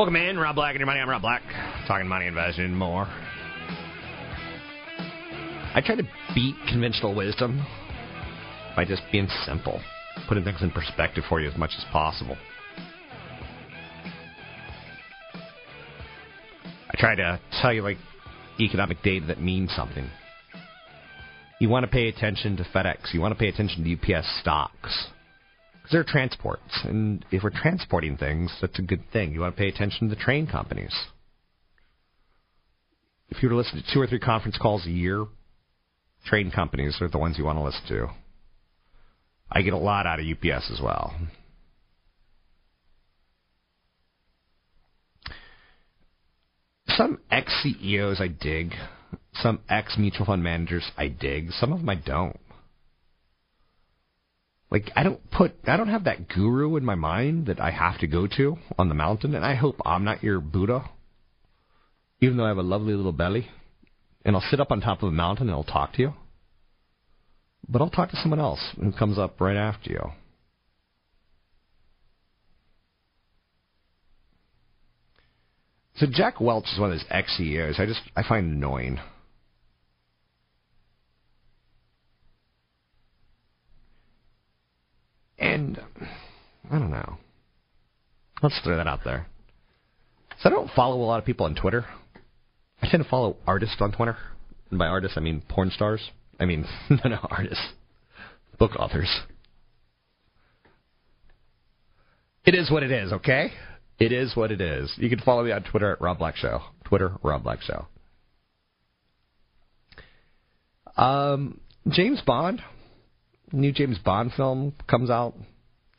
Welcome in, Rob Black and your money. I'm Rob Black, talking money, investing, and more. I try to beat conventional wisdom by just being simple, putting things in perspective for you as much as possible. I try to tell you like economic data that means something. You want to pay attention to FedEx. You want to pay attention to UPS stocks. Because they're transports. And if we're transporting things, that's a good thing. You want to pay attention to the train companies. If you were to listen to two or three conference calls a year, train companies are the ones you want to listen to. I get a lot out of UPS as well. Some ex CEOs I dig. Some ex mutual fund managers I dig. Some of them I don't. Like I don't put I don't have that guru in my mind that I have to go to on the mountain, and I hope I'm not your Buddha. Even though I have a lovely little belly, and I'll sit up on top of a mountain and I'll talk to you. But I'll talk to someone else who comes up right after you. So Jack Welch is one of those ex CEOs I just I find annoying. And I don't know. Let's throw that out there. So I don't follow a lot of people on Twitter. I tend to follow artists on Twitter. And by artists, I mean porn stars. I mean, no, no, artists. Book authors. It is what it is, okay? It is what it is. You can follow me on Twitter at Rob Black Show. Twitter, Rob Black Show. Um, James Bond, new James Bond film comes out.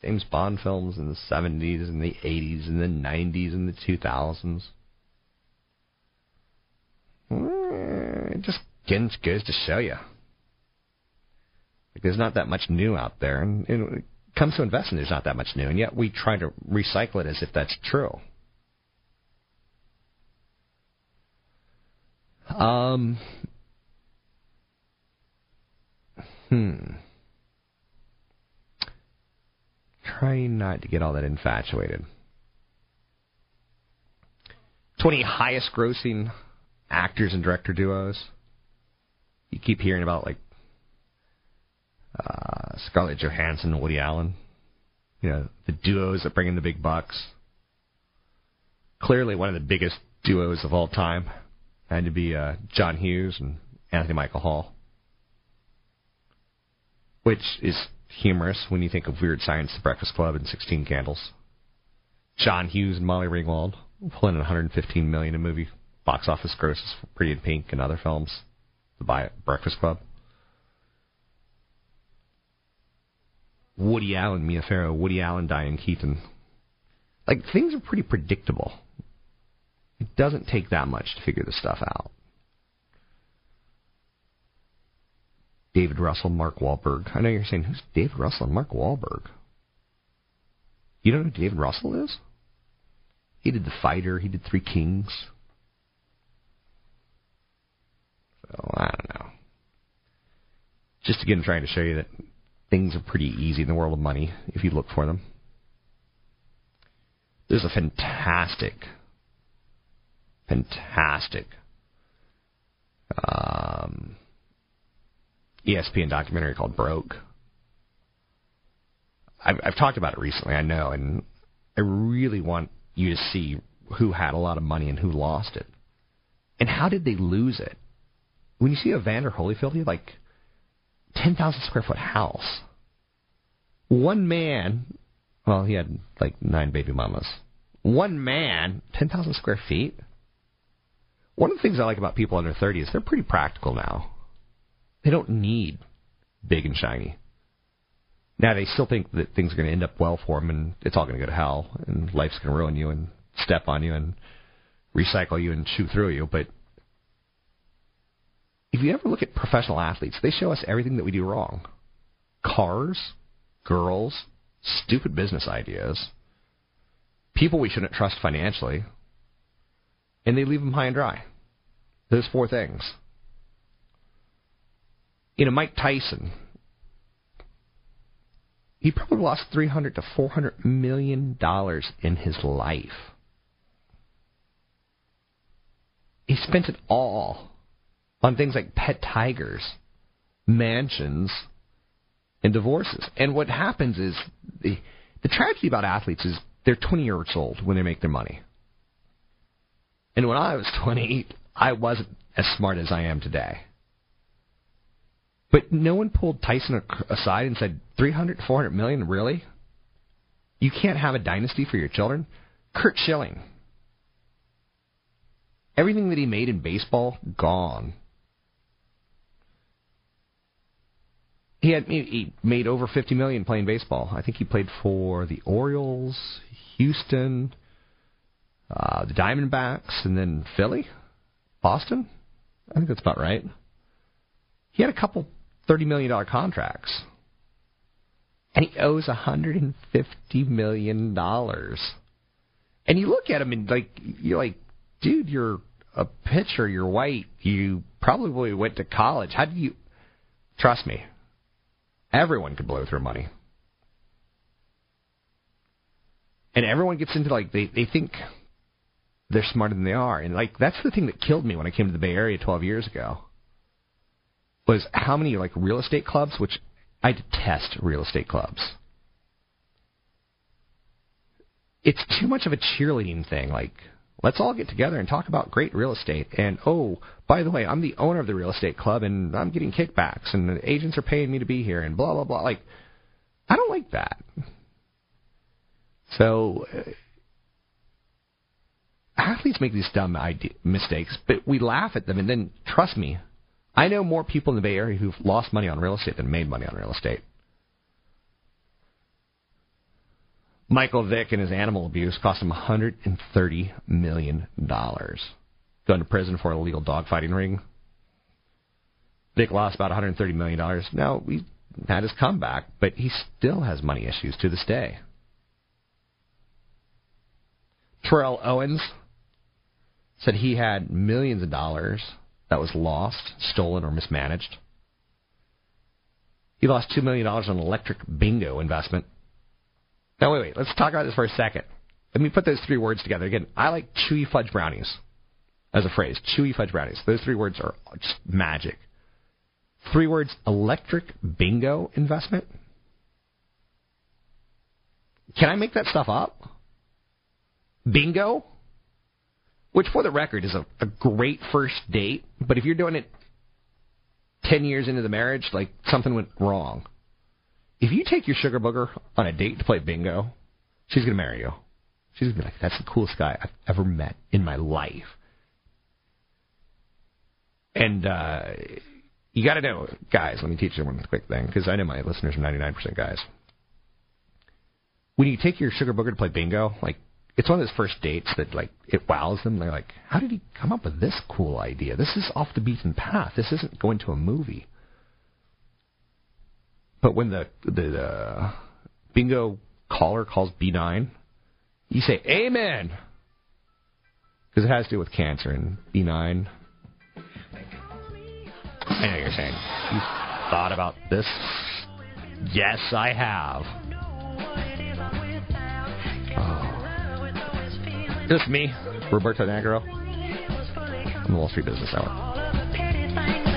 James Bond films in the 70s and the 80s and the 90s and the 2000s. Eh, it just goes to show you. There's not that much new out there, and when it comes to investing, there's not that much new, and yet we try to recycle it as if that's true. Um. Hmm. Trying not to get all that infatuated. 20 highest grossing actors and director duos. You keep hearing about like uh, Scarlett Johansson and Woody Allen. You know, the duos that bring in the big bucks. Clearly one of the biggest duos of all time had to be uh, John Hughes and Anthony Michael Hall. Which is humorous when you think of Weird Science, The Breakfast Club, and Sixteen Candles. John Hughes and Molly Ringwald pulling in 115 million in movie box office grosses for Pretty in Pink and other films. The Buy Breakfast Club. Woody Allen, Mia Farrow, Woody Allen, Diane Keaton. Like things are pretty predictable. It doesn't take that much to figure this stuff out. David Russell, Mark Wahlberg. I know you're saying, who's David Russell and Mark Wahlberg? You don't know who David Russell is? He did The Fighter. He did Three Kings. So, I don't know. Just again trying to show you that things are pretty easy in the world of money if you look for them. There's a fantastic, fantastic um, ESPN documentary called Broke. I've, I've talked about it recently, I know, and I really want you to see who had a lot of money and who lost it. And how did they lose it? When you see Evander Holyfield, he like 10,000 square foot house. One man, well, he had like nine baby mamas. One man, 10,000 square feet. One of the things I like about people under 30 is they're pretty practical now. They don't need big and shiny. Now they still think that things are going to end up well for them, and it's all going to go to hell, and life's going to ruin you and step on you and recycle you and chew through you. But if you ever look at professional athletes, they show us everything that we do wrong: cars, girls, stupid business ideas, people we shouldn't trust financially, and they leave them high and dry. Those four things. You know, Mike Tyson, he probably lost 300 to 400 million dollars in his life. He spent it all on things like pet tigers, mansions, and divorces. And what happens is the the tragedy about athletes is they're 20 years old when they make their money. And when I was 20, I wasn't as smart as I am today. But no one pulled Tyson aside and said, 300, 400 million, really? You can't have a dynasty for your children? Curt Schilling. Everything that he made in baseball, gone. He had he made over 50 million playing baseball. I think he played for the Orioles, Houston, uh, the Diamondbacks, and then Philly, Boston. I think that's about right. He had a couple thirty million dollar contracts, and he owes a hundred and fifty million dollars. And you look at him and like you're like, dude, you're a pitcher. You're white. You probably went to college. How do you? Trust me, everyone could blow through money. And everyone gets into like they they think they're smarter than they are. And like that's the thing that killed me when I came to the Bay Area 12 years ago. Was how many like real estate clubs, which I detest real estate clubs. It's too much of a cheerleading thing. Like, let's all get together and talk about great real estate. And oh, by the way, I'm the owner of the real estate club, and I'm getting kickbacks, and the agents are paying me to be here, and blah blah blah. Like, I don't like that. So uh, athletes make these dumb idea, mistakes, but we laugh at them. And then, trust me, I know more people in the Bay Area who've lost money on real estate than made money on real estate. Michael Vick and his animal abuse cost him $130 million. Going to prison for a illegal dogfighting ring. Vick lost about $130 million. Now, he had his comeback, but he still has money issues to this day. Terrell Owens said he had millions of dollars that was lost, stolen, or mismanaged. He lost $2 million on electric bingo investment. Now, wait, wait, let's talk about this for a second. Let me put those three words together. Again, I like chewy fudge brownies as a phrase. Chewy fudge brownies. Those three words are just magic. Three words electric bingo investment. Can I make that stuff up? Bingo? Which for the record is a, a great first date. But if you're doing it ten years into the marriage, like something went wrong. If you take your sugar booger on a date to play bingo, she's gonna marry you. She's gonna be like, "That's the coolest guy I've ever met in my life." And uh, you got to know, guys. Let me teach you one quick thing because I know my listeners are ninety nine percent guys. When you take your sugar booger to play bingo, like it's one of those first dates that like it wows them. They're like, "How did he come up with this cool idea? This is off the beaten path. This isn't going to a movie." But when the the, the bingo caller calls B9, you say Amen, because it has to do with cancer and B9. I know you're saying you thought about this. Yes, I have. Just me, Roberto the Wall Street Business Hour.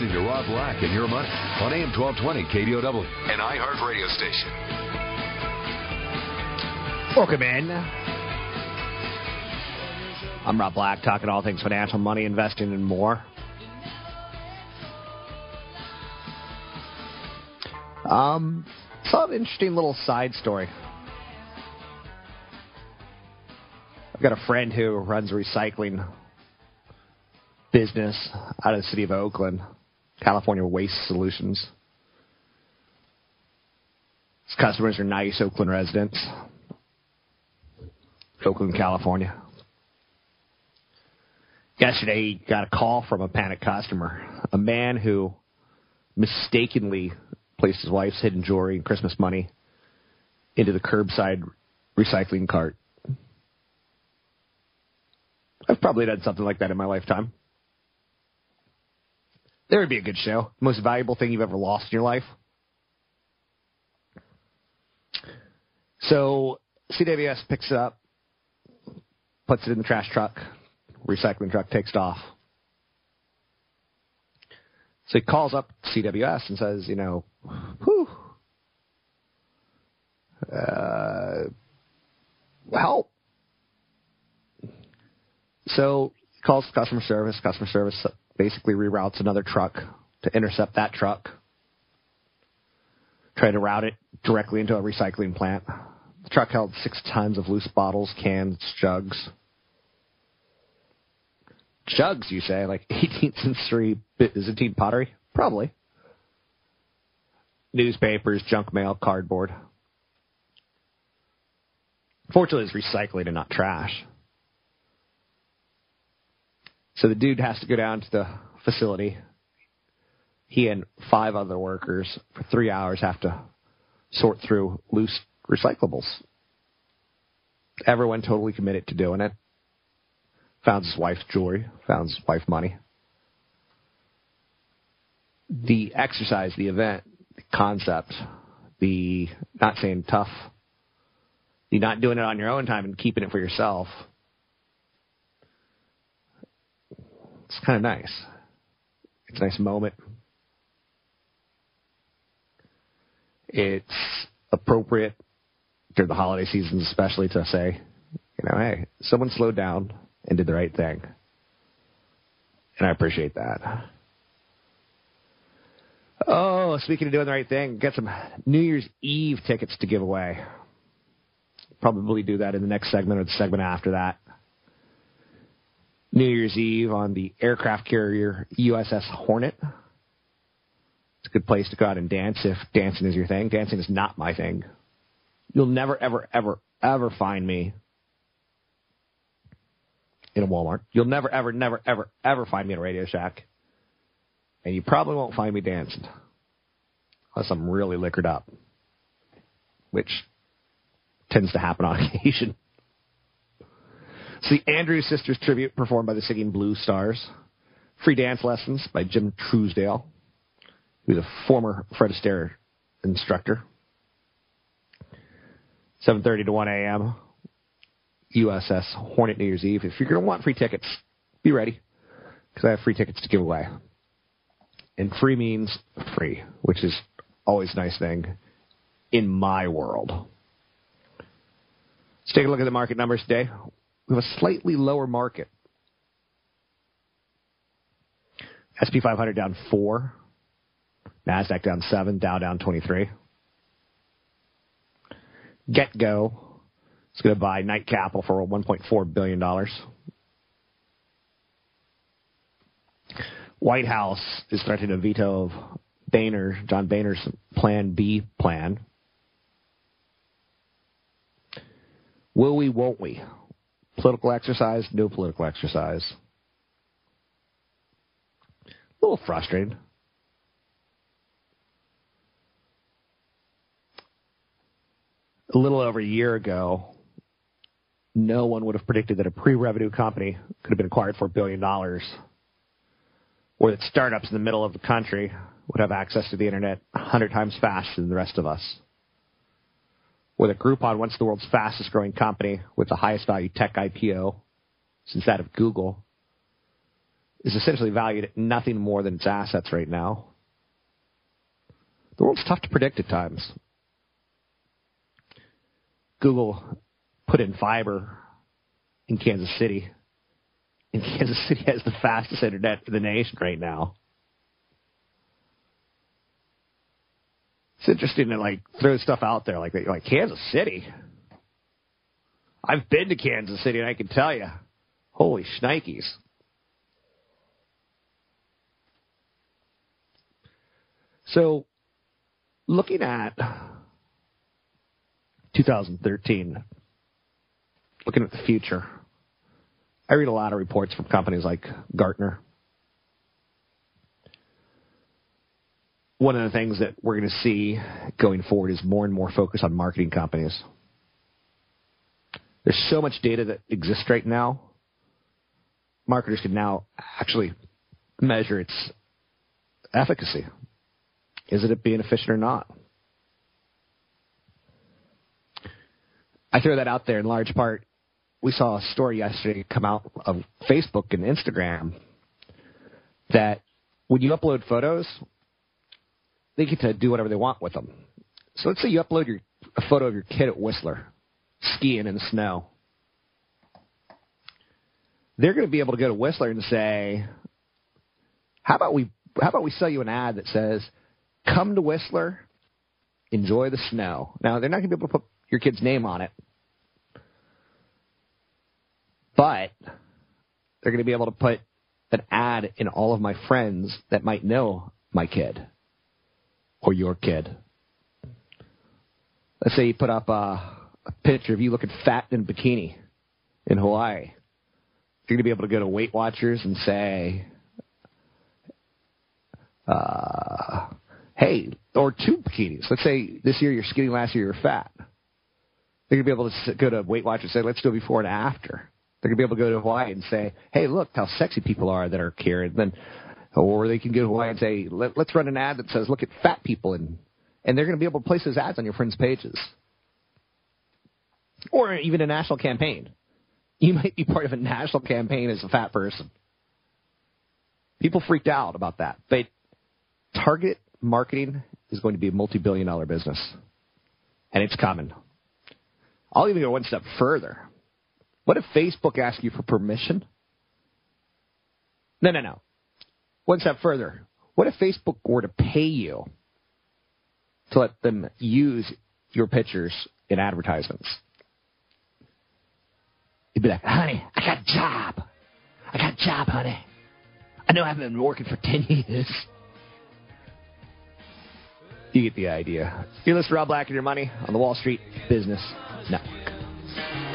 Listening to Rob Black and Your Money on AM 1220 KDOW, an iHeart radio station. Welcome in. I'm Rob Black, talking all things financial, money, investing, and more. Um, saw an interesting little side story. I've got a friend who runs a recycling business out of the city of Oakland, California Waste Solutions. His customers are nice Oakland residents, Oakland, California. Yesterday, he got a call from a panicked customer, a man who mistakenly placed his wife's hidden jewelry and Christmas money into the curbside recycling cart. I've probably done something like that in my lifetime. There would be a good show. Most valuable thing you've ever lost in your life. So CWS picks it up, puts it in the trash truck, recycling truck takes it off. So he calls up CWS and says, you know, whew, uh, help. So calls customer service. Customer service basically reroutes another truck to intercept that truck, try to route it directly into a recycling plant. The truck held six tons of loose bottles, cans, jugs. Jugs, you say? Like 18th century Byzantine pottery? Probably. Newspapers, junk mail, cardboard. Fortunately, it's recycling and not trash. So the dude has to go down to the facility. He and five other workers for three hours have to sort through loose recyclables. Everyone totally committed to doing it. Found his wife's jewelry, found his wife money. The exercise, the event, the concept, the not saying tough, the not doing it on your own time and keeping it for yourself – It's kind of nice. It's a nice moment. It's appropriate during the holiday season, especially to say, you know, hey, someone slowed down and did the right thing. And I appreciate that. Oh, speaking of doing the right thing, got some New Year's Eve tickets to give away. Probably do that in the next segment or the segment after that. New Year's Eve on the aircraft carrier USS Hornet. It's a good place to go out and dance if dancing is your thing. Dancing is not my thing. You'll never, ever, ever, ever find me in a Walmart. You'll never, ever, never, ever, ever find me in a Radio Shack. And you probably won't find me dancing. Unless I'm really liquored up. Which tends to happen on occasion. It's the Andrews Sisters tribute performed by the Singing Blue Stars. Free dance lessons by Jim Truesdale, who's a former Fred Astaire instructor. 7.30 to 1 a.m. USS Hornet New Year's Eve. If you're going to want free tickets, be ready because I have free tickets to give away. And free means free, which is always a nice thing in my world. Let's take a look at the market numbers today. We have a slightly lower market. SP 500 down 4. NASDAQ down 7. Dow down 23. GETCO is going to buy Knight Capital for $1.4 billion. White House is threatening a veto of Boehner, John Boehner's Plan B plan. Will we, won't we? Political exercise, no political exercise. A little frustrating. A little over a year ago, no one would have predicted that a pre-revenue company could have been acquired for a billion dollars, or that startups in the middle of the country would have access to the internet a hundred times faster than the rest of us where Groupon, once the world's fastest growing company with the highest value tech IPO since that of Google, is essentially valued at nothing more than its assets right now. The world's tough to predict at times. Google put in fiber in Kansas City, and Kansas City has the fastest internet in the nation right now. It's interesting to like throw stuff out there like that. You're like Kansas City. I've been to Kansas City, and I can tell you, holy shnikes. So, looking at 2013, looking at the future, I read a lot of reports from companies like Gartner. One of the things that we're going to see going forward is more and more focus on marketing companies. There's so much data that exists right now. Marketers can now actually measure its efficacy. Is it being efficient or not? I throw that out there in large part. We saw a story yesterday come out of Facebook and Instagram that when you upload photos, they get to do whatever they want with them. So let's say you upload your, a photo of your kid at Whistler skiing in the snow. They're going to be able to go to Whistler and say, "How about we how about we sell you an ad that says, "Come to Whistler, enjoy the snow." Now they're not going to be able to put your kid's name on it, but they're going to be able to put an ad in all of my friends that might know my kid or your kid. Let's say you put up a, a picture of you looking fat in a bikini in Hawaii. You're going to be able to go to Weight Watchers and say, uh, hey, or two bikinis. Let's say this year you're skinny, last year you're fat. They're going to be able to go to Weight Watchers and say, let's do before and after. They're going to be able to go to Hawaii and say, hey, look how sexy people are that are here. And then, or they can go Hawaii and say, Let, let's run an ad that says, look at fat people. And, and they're going to be able to place those ads on your friends' pages. Or even a national campaign. You might be part of a national campaign as a fat person. People freaked out about that. But target marketing is going to be a multi billion dollar business. And it's coming. I'll even go one step further. What if Facebook asks you for permission? No, no, no. One step further. What if Facebook were to pay you to let them use your pictures in advertisements? You'd be like, honey, I got a job. I got a job, honey. I know I haven't been working for 10 years. You get the idea. You're listening Rob Black and Your Money on the Wall Street Business Network.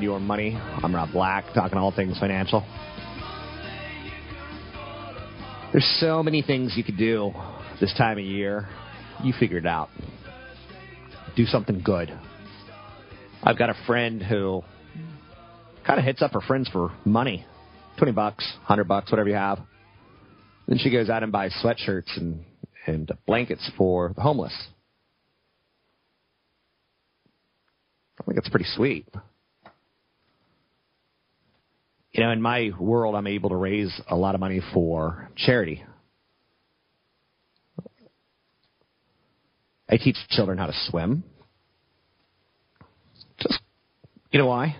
And your money. I'm Rob Black, talking all things financial. There's so many things you could do this time of year. You figure it out. Do something good. I've got a friend who kind of hits up her friends for money 20 bucks, 100 bucks, whatever you have. Then she goes out and buys sweatshirts and, and blankets for the homeless. I think it's pretty sweet. You know, in my world, I'm able to raise a lot of money for charity. I teach children how to swim. Just, you know why?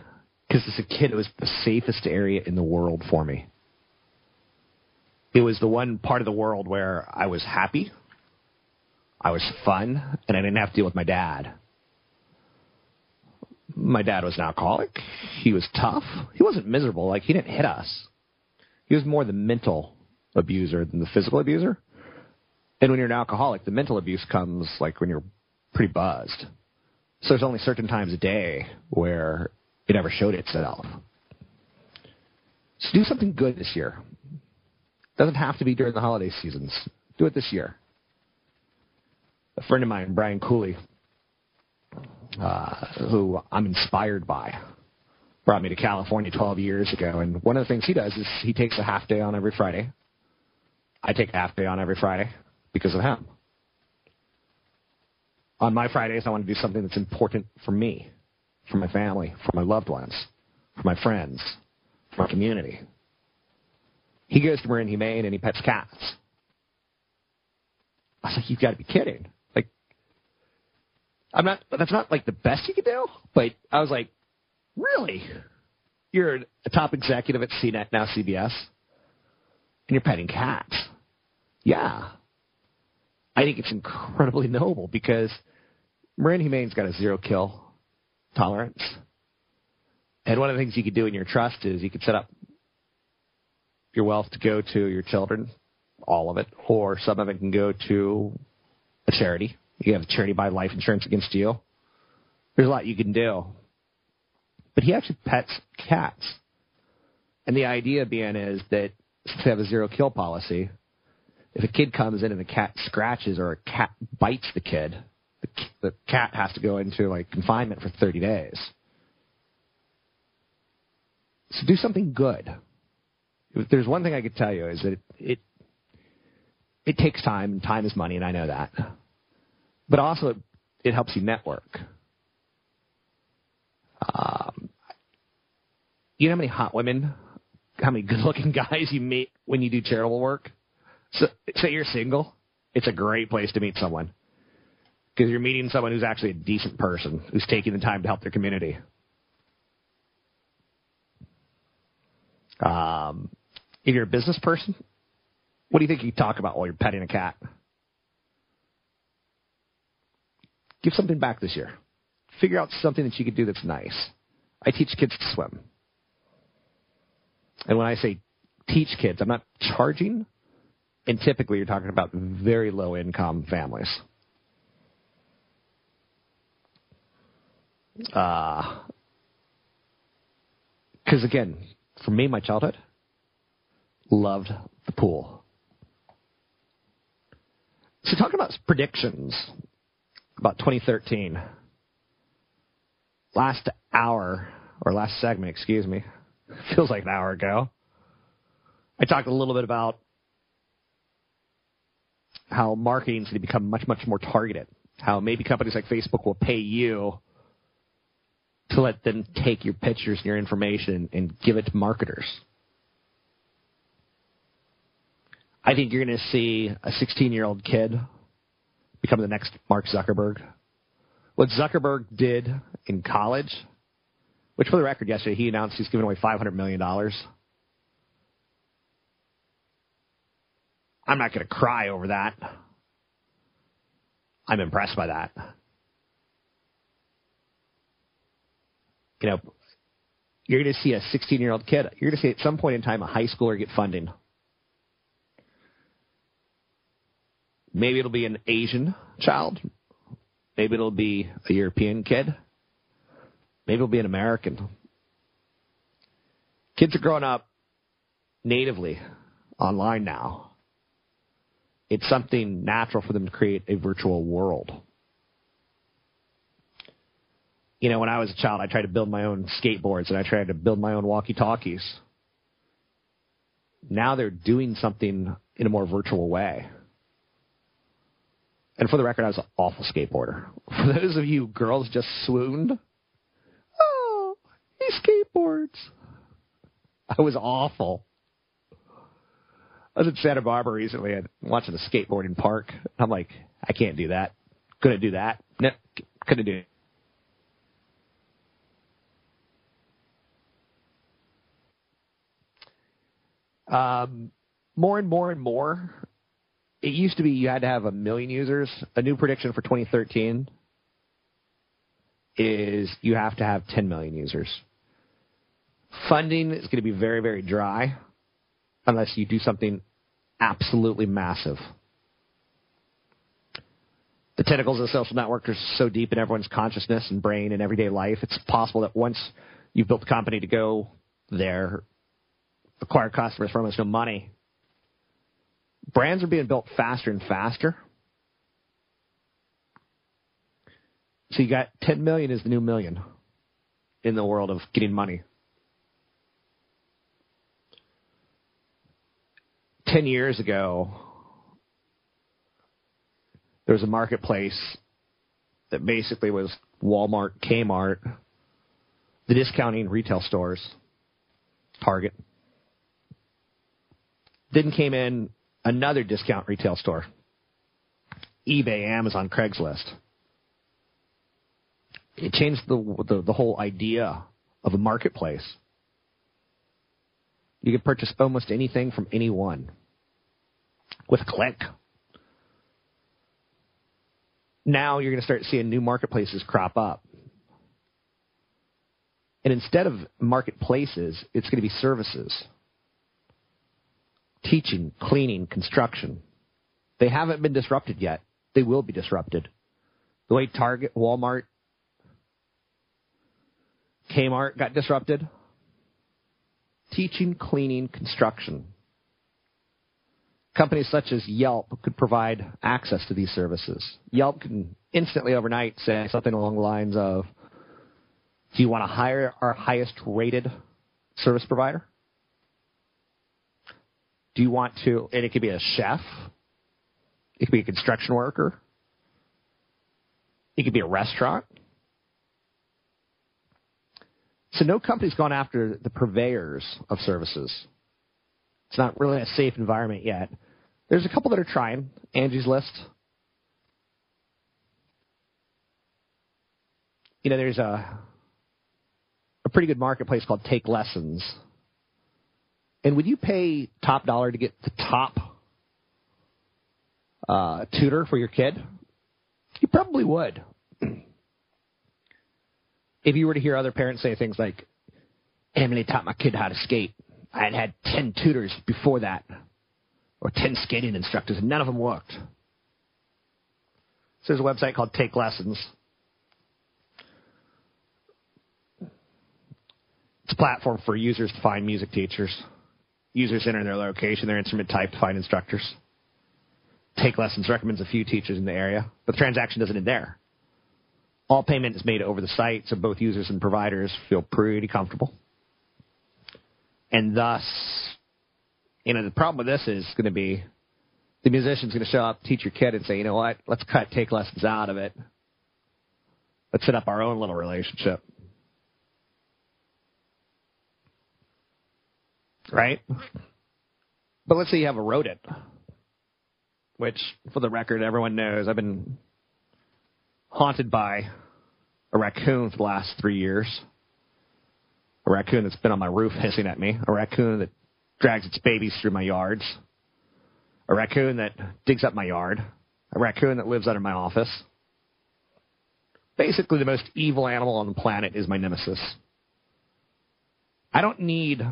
Because as a kid, it was the safest area in the world for me. It was the one part of the world where I was happy, I was fun, and I didn't have to deal with my dad my dad was an alcoholic. He was tough. He wasn't miserable. Like he didn't hit us. He was more the mental abuser than the physical abuser. And when you're an alcoholic, the mental abuse comes like when you're pretty buzzed. So there's only certain times a day where it ever showed itself. So do something good this year. Doesn't have to be during the holiday seasons. Do it this year. A friend of mine, Brian Cooley, uh, who I'm inspired by, brought me to California 12 years ago. And one of the things he does is he takes a half day on every Friday. I take a half day on every Friday. because of him. On my Fridays, I want to do something that's important for me, for my family, for my loved ones, for my friends, for my community. He goes to Marin Humane and he pets cats. I was like, you've got to be kidding. I'm not, that's not like the best you could do, but I was like, really? You're a top executive at CNET, now CBS, and you're petting cats. Yeah. I think it's incredibly noble because Marin Humane's got a zero kill tolerance. And one of the things you could do in your trust is you could set up your wealth to go to your children, all of it, or some of it can go to a charity. You have a charity buy life insurance against you. There's a lot you can do. But he actually pets cats. And the idea being is that since they have a zero kill policy, if a kid comes in and the cat scratches or a cat bites the kid, the, the cat has to go into like confinement for 30 days. So do something good. If there's one thing I could tell you is that it, it it takes time, and time is money, and I know that. But also, it, helps you network. Um, you know how many hot women, how many good-looking guys you meet when you do charitable work? So, say you're single, it's a great place to meet someone because you're meeting someone who's actually a decent person who's taking the time to help their community. Um, if you're a business person, what do you think you talk about while you're petting a cat? Give something back this year. Figure out something that you could do that's nice. I teach kids to swim. And when I say teach kids, I'm not charging. And typically, you're talking about very low income families. Because uh, again, for me, my childhood, loved the pool. So talking about predictions about 2013. Last hour, or last segment, excuse me, feels like an hour ago. I talked a little bit about how marketing is going to become much, much more targeted. How maybe companies like Facebook will pay you to let them take your pictures and your information and give it to marketers. I think you're going to see a 16 year old kid become the next Mark Zuckerberg. What Zuckerberg did in college, which for the record, yesterday he announced he's giving away $500 million. I'm not going to cry over that. I'm impressed by that. You know, you're going to see a 16 year old kid, you're going to see at some point in time a high schooler get funding Maybe it'll be an Asian child. Maybe it'll be a European kid. Maybe it'll be an American. Kids are growing up natively online now. It's something natural for them to create a virtual world. You know, when I was a child, I tried to build my own skateboards and I tried to build my own walkie talkies. Now they're doing something in a more virtual way. And for the record, I was an awful skateboarder. For those of you girls just swooned, oh, he skateboards. I was awful. I was in Santa Barbara recently and watching a skateboarding park. I'm like, I can't do that. Couldn't do that. No, couldn't do it. Um, more and more and more, it used to be you had to have a million users. A new prediction for 2013 is you have to have 10 million users. Funding is going to be very, very dry unless you do something absolutely massive. The tentacles of the social network are so deep in everyone's consciousness and brain and everyday life. It's possible that once you've built a company to go there, acquire customers for almost no money, brands are being built faster and faster. So you got 10 million is the new million in the world of getting money. 10 years ago, there was a marketplace that basically was Walmart, Kmart, the discounting retail stores, Target. Then came in another discount retail store, eBay, Amazon, Craigslist. It changed the, the, the whole idea of a marketplace. You could purchase almost anything from anyone with a click. Now you're going to start seeing new marketplaces crop up. And instead of marketplaces, it's going to be services. Teaching, cleaning, construction. They haven't been disrupted yet. They will be disrupted. The way Target, Walmart, Kmart got disrupted. Teaching, cleaning, construction. Companies such as Yelp could provide access to these services. Yelp can instantly overnight say something along the lines of, do you want to hire our highest rated service provider? Do you want to, and it could be a chef, it could be a construction worker, it could be a restaurant. So no company's gone after the purveyors of services. It's not really a safe environment yet. There's a couple that are trying. Angie's List. You know, there's a a pretty good marketplace called Take Lessons. And would you pay top dollar to get the top uh, tutor for your kid? You probably would. if you were to hear other parents say things like, Emily taught my kid how to skate. I had had 10 tutors before that, or 10 skating instructors, and none of them worked. So there's a website called Take Lessons. It's a platform for users to find music teachers. Users enter their location, their instrument type find instructors. Take Lessons recommends a few teachers in the area, but the transaction doesn't end there. All payment is made over the site, so both users and providers feel pretty comfortable. And thus, you know, the problem with this is going to be the musician's going to show up, teach your kid, and say, you know what, let's cut take lessons out of it. Let's set up our own little relationship. Right? But let's say you have a rodent, which, for the record, everyone knows I've been haunted by a raccoon for the last three years. A raccoon that's been on my roof hissing at me. A raccoon that drags its babies through my yards. A raccoon that digs up my yard. A raccoon that lives under my office. Basically, the most evil animal on the planet is my nemesis. I don't need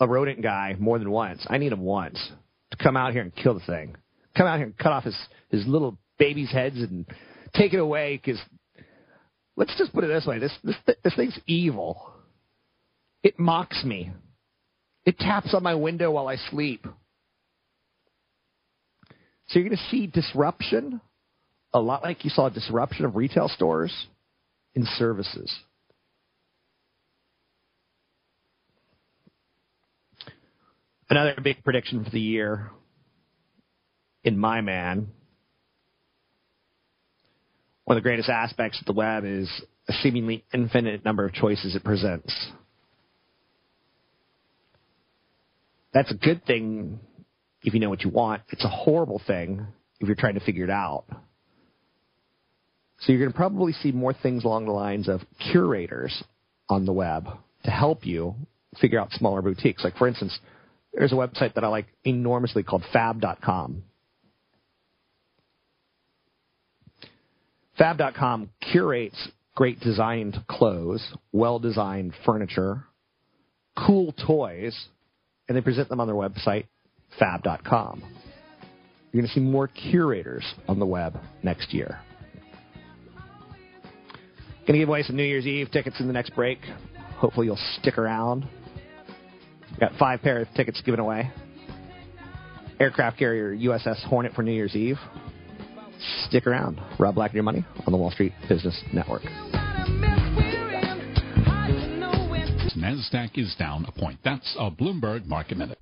a rodent guy more than once. I need him once to come out here and kill the thing. Come out here and cut off his, his little babies' heads and take it away because let's just put it this way: this this this thing's evil. It mocks me. It taps on my window while I sleep. So you're going to see disruption, a lot like you saw disruption of retail stores in services. Another big prediction for the year in my man. One of the greatest aspects of the web is a seemingly infinite number of choices it presents. That's a good thing if you know what you want. It's a horrible thing if you're trying to figure it out. So you're going to probably see more things along the lines of curators on the web to help you figure out smaller boutiques. Like, for instance, there's a website that I like enormously called fab.com. Fab.com curates great designed clothes, well designed furniture, cool toys, and they present them on their website, fab.com. You're going to see more curators on the web next year. Going to give away some New Year's Eve tickets in the next break. Hopefully, you'll stick around. Got five pair of tickets given away. Aircraft carrier USS Hornet for New Year's Eve. Stick around. Rob Black and Your Money on the Wall Street Business Network. NASDAQ is down a point. That's a Bloomberg Market Minute.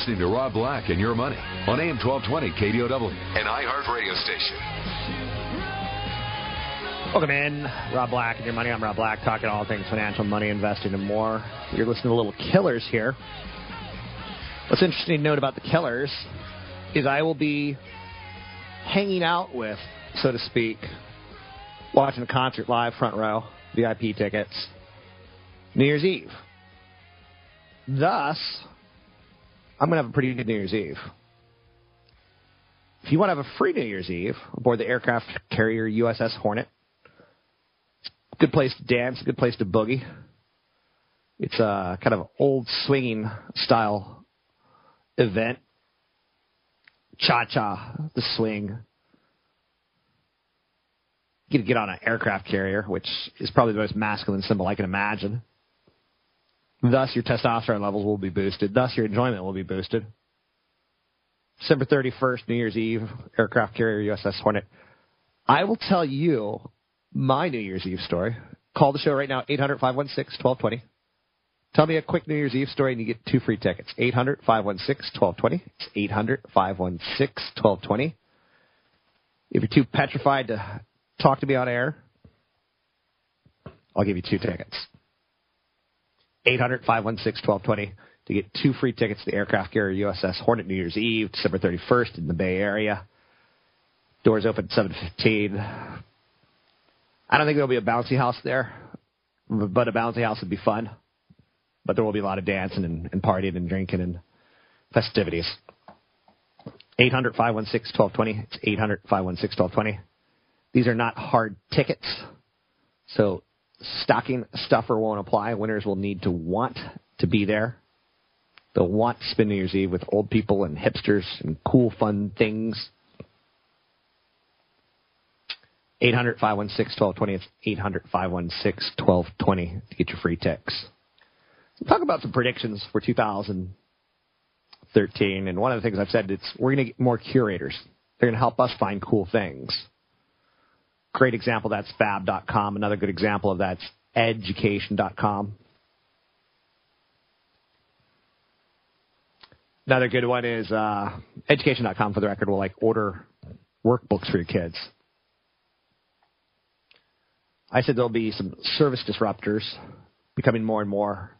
Listening to Rob Black and Your Money on AM 1220 KDOW, an iHeart radio station. Welcome in, Rob Black and Your Money. I'm Rob Black, talking all things financial, money, investing, and more. You're listening to Little Killers here. What's interesting to note about the Killers is I will be hanging out with, so to speak, watching a concert live, front row, VIP tickets, New Year's Eve. Thus, I'm going to have a pretty good New Year's Eve. If you want to have a free New Year's Eve aboard the aircraft carrier USS Hornet, good place to dance, good place to boogie. It's a kind of old swinging style event. Cha cha, the swing. You get get on an aircraft carrier, which is probably the most masculine symbol I can imagine. Thus, your testosterone levels will be boosted. Thus, your enjoyment will be boosted. December 31st, New Year's Eve, aircraft carrier USS Hornet. I will tell you my New Year's Eve story. Call the show right now, 800 516 1220. Tell me a quick New Year's Eve story and you get two free tickets. 800 516 1220. It's 800 516 1220. If you're too petrified to talk to me on air, I'll give you two tickets. 800 516 1220 to get two free tickets to the aircraft carrier USS Hornet New Year's Eve, December 31st in the Bay Area. Doors open at 7:15. I don't think there'll be a bouncy house there, but a bouncy house would be fun. But there will be a lot of dancing and, and partying and drinking and festivities. 800 516 1220. It's 800 516 1220. These are not hard tickets. So stocking stuffer won't apply. Winners will need to want to be there. They'll want to spend New Year's Eve with old people and hipsters and cool, fun things. 800 516 1220. It's 800 516 1220 to get your free ticks. Talk about some predictions for 2013. And one of the things I've said is we're going to get more curators. They're going to help us find cool things. Great example that's fab.com. Another good example of that's education.com. Another good one is uh, education.com for the record will like order workbooks for your kids. I said there'll be some service disruptors becoming more and more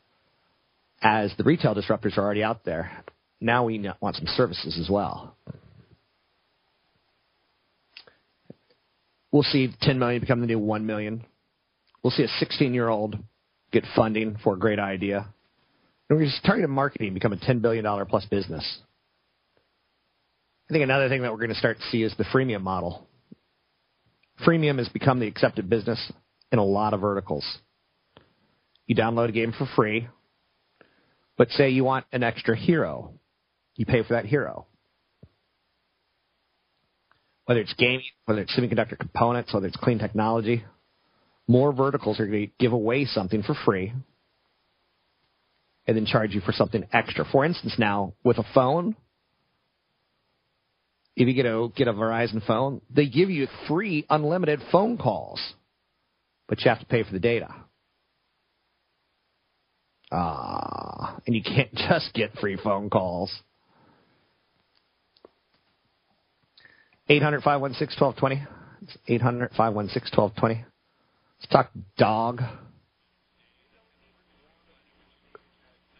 as the retail disruptors are already out there. Now we want some services as well. We'll see 10 million become the new 1 million. We'll see a 16 year old get funding for a great idea. And we're just targeting marketing become a $10 billion plus business. I think another thing that we're going to start to see is the freemium model. Freemium has become the accepted business in a lot of verticals. You download a game for free, but say you want an extra hero. You pay for that hero. Whether it's gaming, whether it's semiconductor components, whether it's clean technology, more verticals are going to give away something for free and then charge you for something extra. For instance, now with a phone, if you get a get a Verizon phone, they give you free unlimited phone calls, but you have to pay for the data. Ah, and you can't just get free phone calls. 800 516 1220. It's 800 516 1220. Let's talk dog.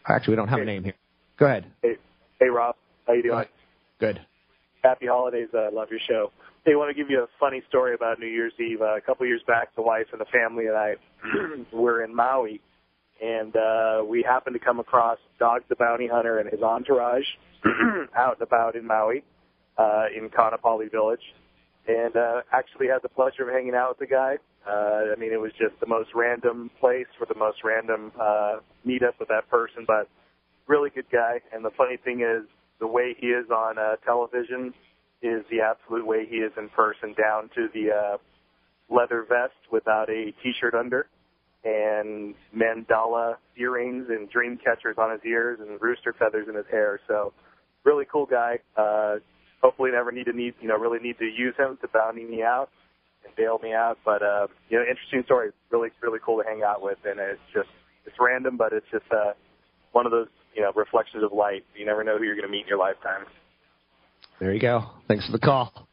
Actually, we don't have a name here. Go ahead. Hey, hey Rob. How you doing? Good. Happy holidays. I uh, love your show. Hey, I want to give you a funny story about New Year's Eve. Uh, a couple years back, the wife and the family and I were in Maui, and uh, we happened to come across Dog the Bounty Hunter and his entourage out and about in Maui, uh, in Kaanapali Village, and uh, actually had the pleasure of hanging out with the guy. Uh, I mean, it was just the most random place for the most random uh, meetup with that person, but really good guy. And the funny thing is, the way he is on uh, television is the absolute way he is in person, down to the uh, leather vest without a t-shirt under, and mandala earrings and dream catchers on his ears and rooster feathers in his hair. So, really cool guy. Uh, hopefully, never need to need you know really need to use him to bounty me out and bail me out. But uh, you know, interesting story. Really, really cool to hang out with, and it's just it's random, but it's just uh, one of those you know, reflections of light. You never know who you're going to meet in your lifetime. There you go. Thanks for the call.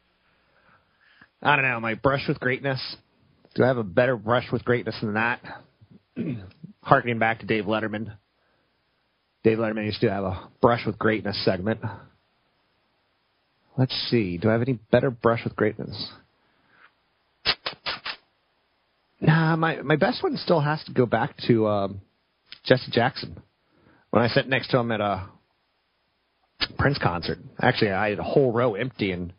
I don't know. My brush with greatness. Do I have a better brush with greatness than that? Harkening back to Dave Letterman. Dave Letterman used to have a brush with greatness segment. Let's see. Do I have any better brush with greatness? Nah, my my best one still has to go back to um, Jesse Jackson. When I sat next to him at a Prince concert, actually I had a whole row empty, and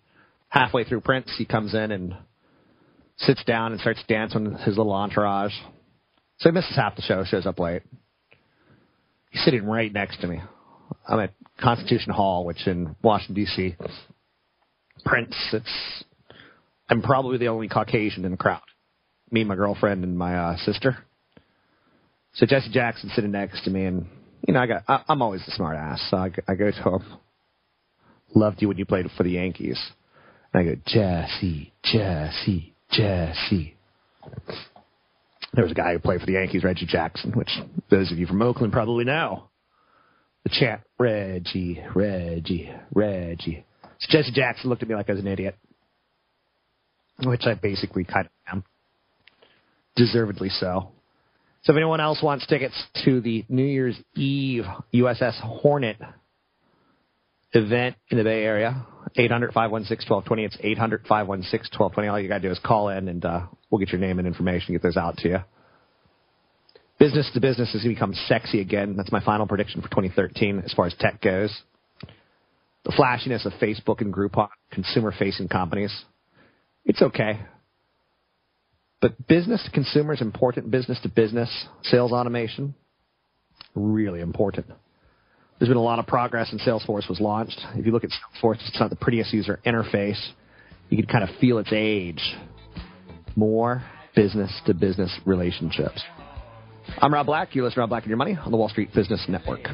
halfway through Prince, he comes in and sits down and starts dancing with his little entourage. So he misses half the show, shows up late. He's sitting right next to me. I'm at Constitution Hall, which in Washington D.C. Prince. It's I'm probably the only Caucasian in the crowd. Me, my girlfriend, and my uh, sister. So Jesse Jackson sitting next to me, and you know I got I, I'm always the smart ass, so I, I go to him. Loved you when you played for the Yankees. And I go Jesse, Jesse, Jesse. There was a guy who played for the Yankees, Reggie Jackson, which those of you from Oakland probably know. The chant, Reggie, Reggie, Reggie. So Jesse Jackson looked at me like I was an idiot, which I basically kind of am. Deservedly so. So if anyone else wants tickets to the New Year's Eve USS Hornet event in the Bay Area, 800-516-1220. It's 800-516-1220. All you got to do is call in and uh, we'll get your name and information, get those out to you. Business to business is going to become sexy again. That's my final prediction for 2013 as far as tech goes. The flashiness of Facebook and Groupon, consumer facing companies, it's okay. But business to consumer is important. Business to business, sales automation, really important. There's been a lot of progress and Salesforce was launched. If you look at Salesforce, it's not the prettiest user interface. You can kind of feel its age. More business to business relationships. I'm Rob Black. You listen to Rob Black and Your Money on the Wall Street Business Network.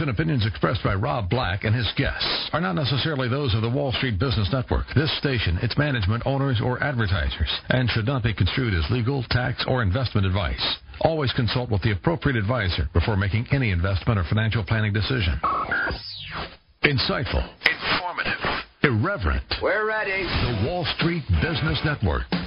Views and opinions expressed by Rob Black and his guests are not necessarily those of the Wall Street Business Network, this station, its management, owners, or advertisers, and should not be construed as legal, tax, or investment advice. Always consult with the appropriate advisor before making any investment or financial planning decision. Insightful, informative, irreverent. We're ready. The Wall Street Business Network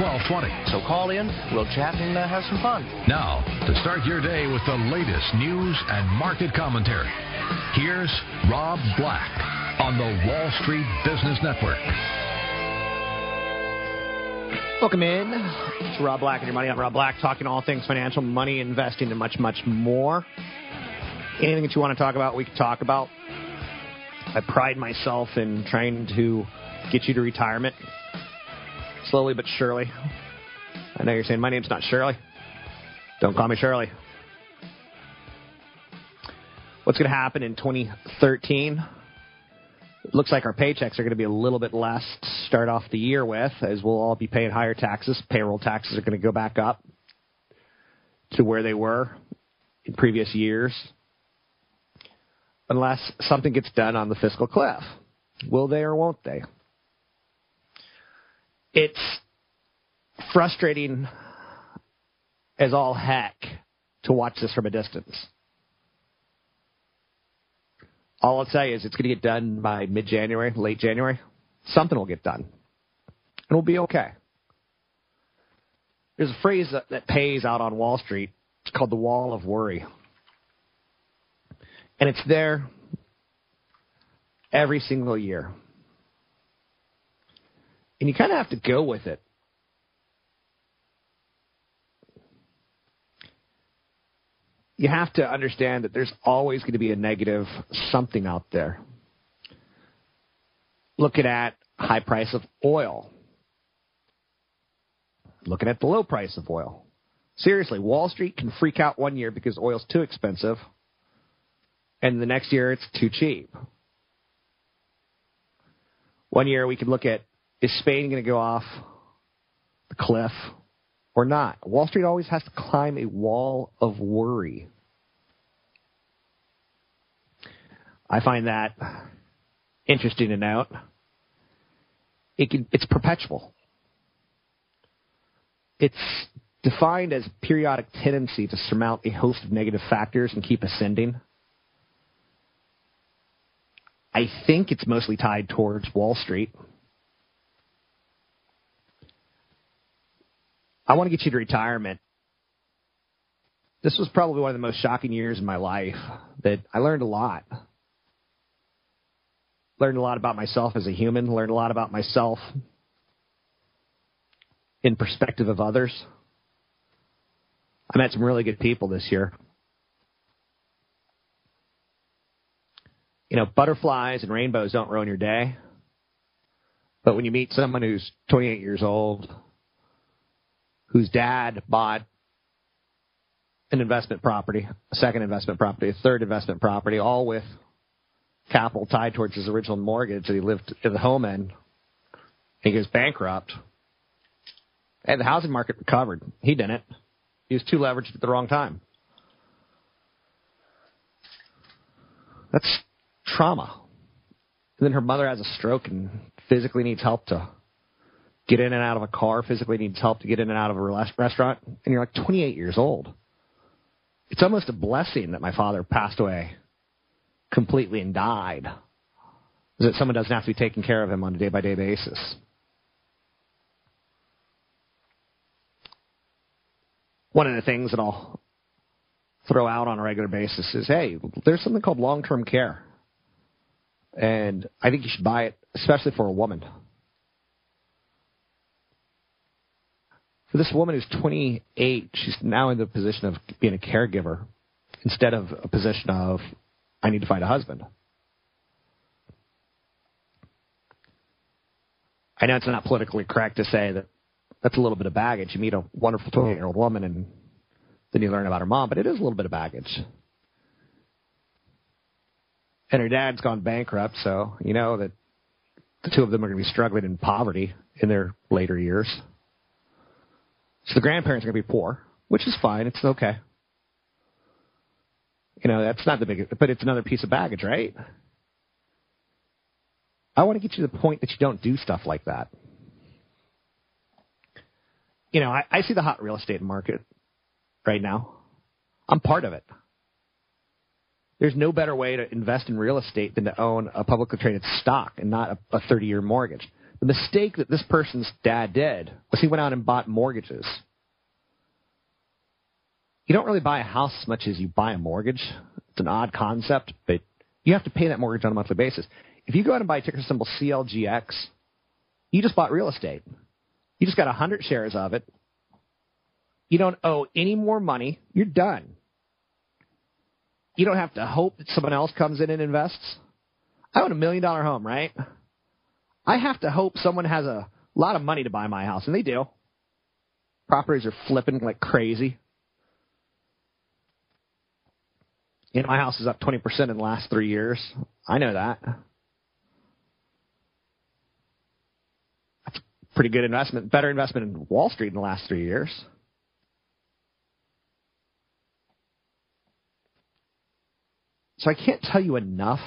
1220. So call in, we'll chat and uh, have some fun. Now, to start your day with the latest news and market commentary, here's Rob Black on the Wall Street Business Network. Welcome in. It's Rob Black and your money. I'm Rob Black, talking all things financial, money, investing, and much, much more. Anything that you want to talk about, we can talk about. I pride myself in trying to get you to retirement slowly but surely. I know you're saying my name's not Shirley. Don't call me Shirley. What's going to happen in 2013? It looks like our paychecks are going to be a little bit less to start off the year with, as we'll all be paying higher taxes. Payroll taxes are going to go back up to where they were in previous years, unless something gets done on the fiscal cliff. Will they or won't they? It's frustrating as all heck to watch this from a distance. All I'll say is it's going to get done by mid January, late January. Something will get done. And we'll be okay. There's a phrase that, that pays out on Wall Street. It's called the wall of worry. And it's there every single year. And you kind of have to go with it. You have to understand that there's always going to be a negative something out there. Looking at high price of oil. Looking at the low price of oil. Seriously, Wall Street can freak out one year because oil's too expensive, and the next year it's too cheap. One year we could look at is Spain going to go off the cliff or not? Wall Street always has to climb a wall of worry. I find that interesting to note. It can, it's perpetual. It's defined as periodic tendency to surmount a host of negative factors and keep ascending. I think it's mostly tied towards Wall Street. I want to get you to retirement. This was probably one of the most shocking years in my life that I learned a lot. Learned a lot about myself as a human, learned a lot about myself in perspective of others. I met some really good people this year. You know, butterflies and rainbows don't ruin your day. But when you meet someone who's 28 years old, whose dad bought an investment property, a second investment property, a third investment property, all with capital tied towards his original mortgage that he lived in the home in. He goes bankrupt. And the housing market recovered. He didn't. He was too leveraged at the wrong time. That's trauma. And then her mother has a stroke and physically needs help to get in and out of a car, physically needs help to get in and out of a restaurant, and you're like 28 years old. It's almost a blessing that my father passed away completely and died, is that someone doesn't have to be taking care of him on a day by day basis. One of the things that I'll throw out on a regular basis is hey, there's something called long term care. And I think you should buy it, especially for a woman. This woman is 28, she's now in the position of being a caregiver instead of a position of, I need to find a husband. I know it's not politically correct to say that that's a little bit of baggage. You meet a wonderful 28 year old woman and then you learn about her mom, but it is a little bit of baggage. And her dad's gone bankrupt, so you know that the two of them are going to be struggling in poverty in their later years. So the grandparents are going to be poor, which is fine. It's okay. You know, that's not the biggest, but it's another piece of baggage, right? I want to get you to the point that you don't do stuff like that. You know, I, I see the hot real estate market right now. I'm part of it. There's no better way to invest in real estate than to own a publicly traded stock and not a 30 year mortgage. The mistake that this person's dad did was he went out and bought mortgages. You don't really buy a house as much as you buy a mortgage. It's an odd concept, but you have to pay that mortgage on a monthly basis. If you go out and buy ticker symbol CLGX, you just bought real estate. You just got 100 shares of it. You don't owe any more money. You're done. You don't have to hope that someone else comes in and invests. I own a million dollar home, right? I have to hope someone has a lot of money to buy my house, and they do. Properties are flipping like crazy. You know, my house is up 20% in the last three years. I know that. That's pretty good investment, better investment in Wall Street in the last three years. So I can't tell you enough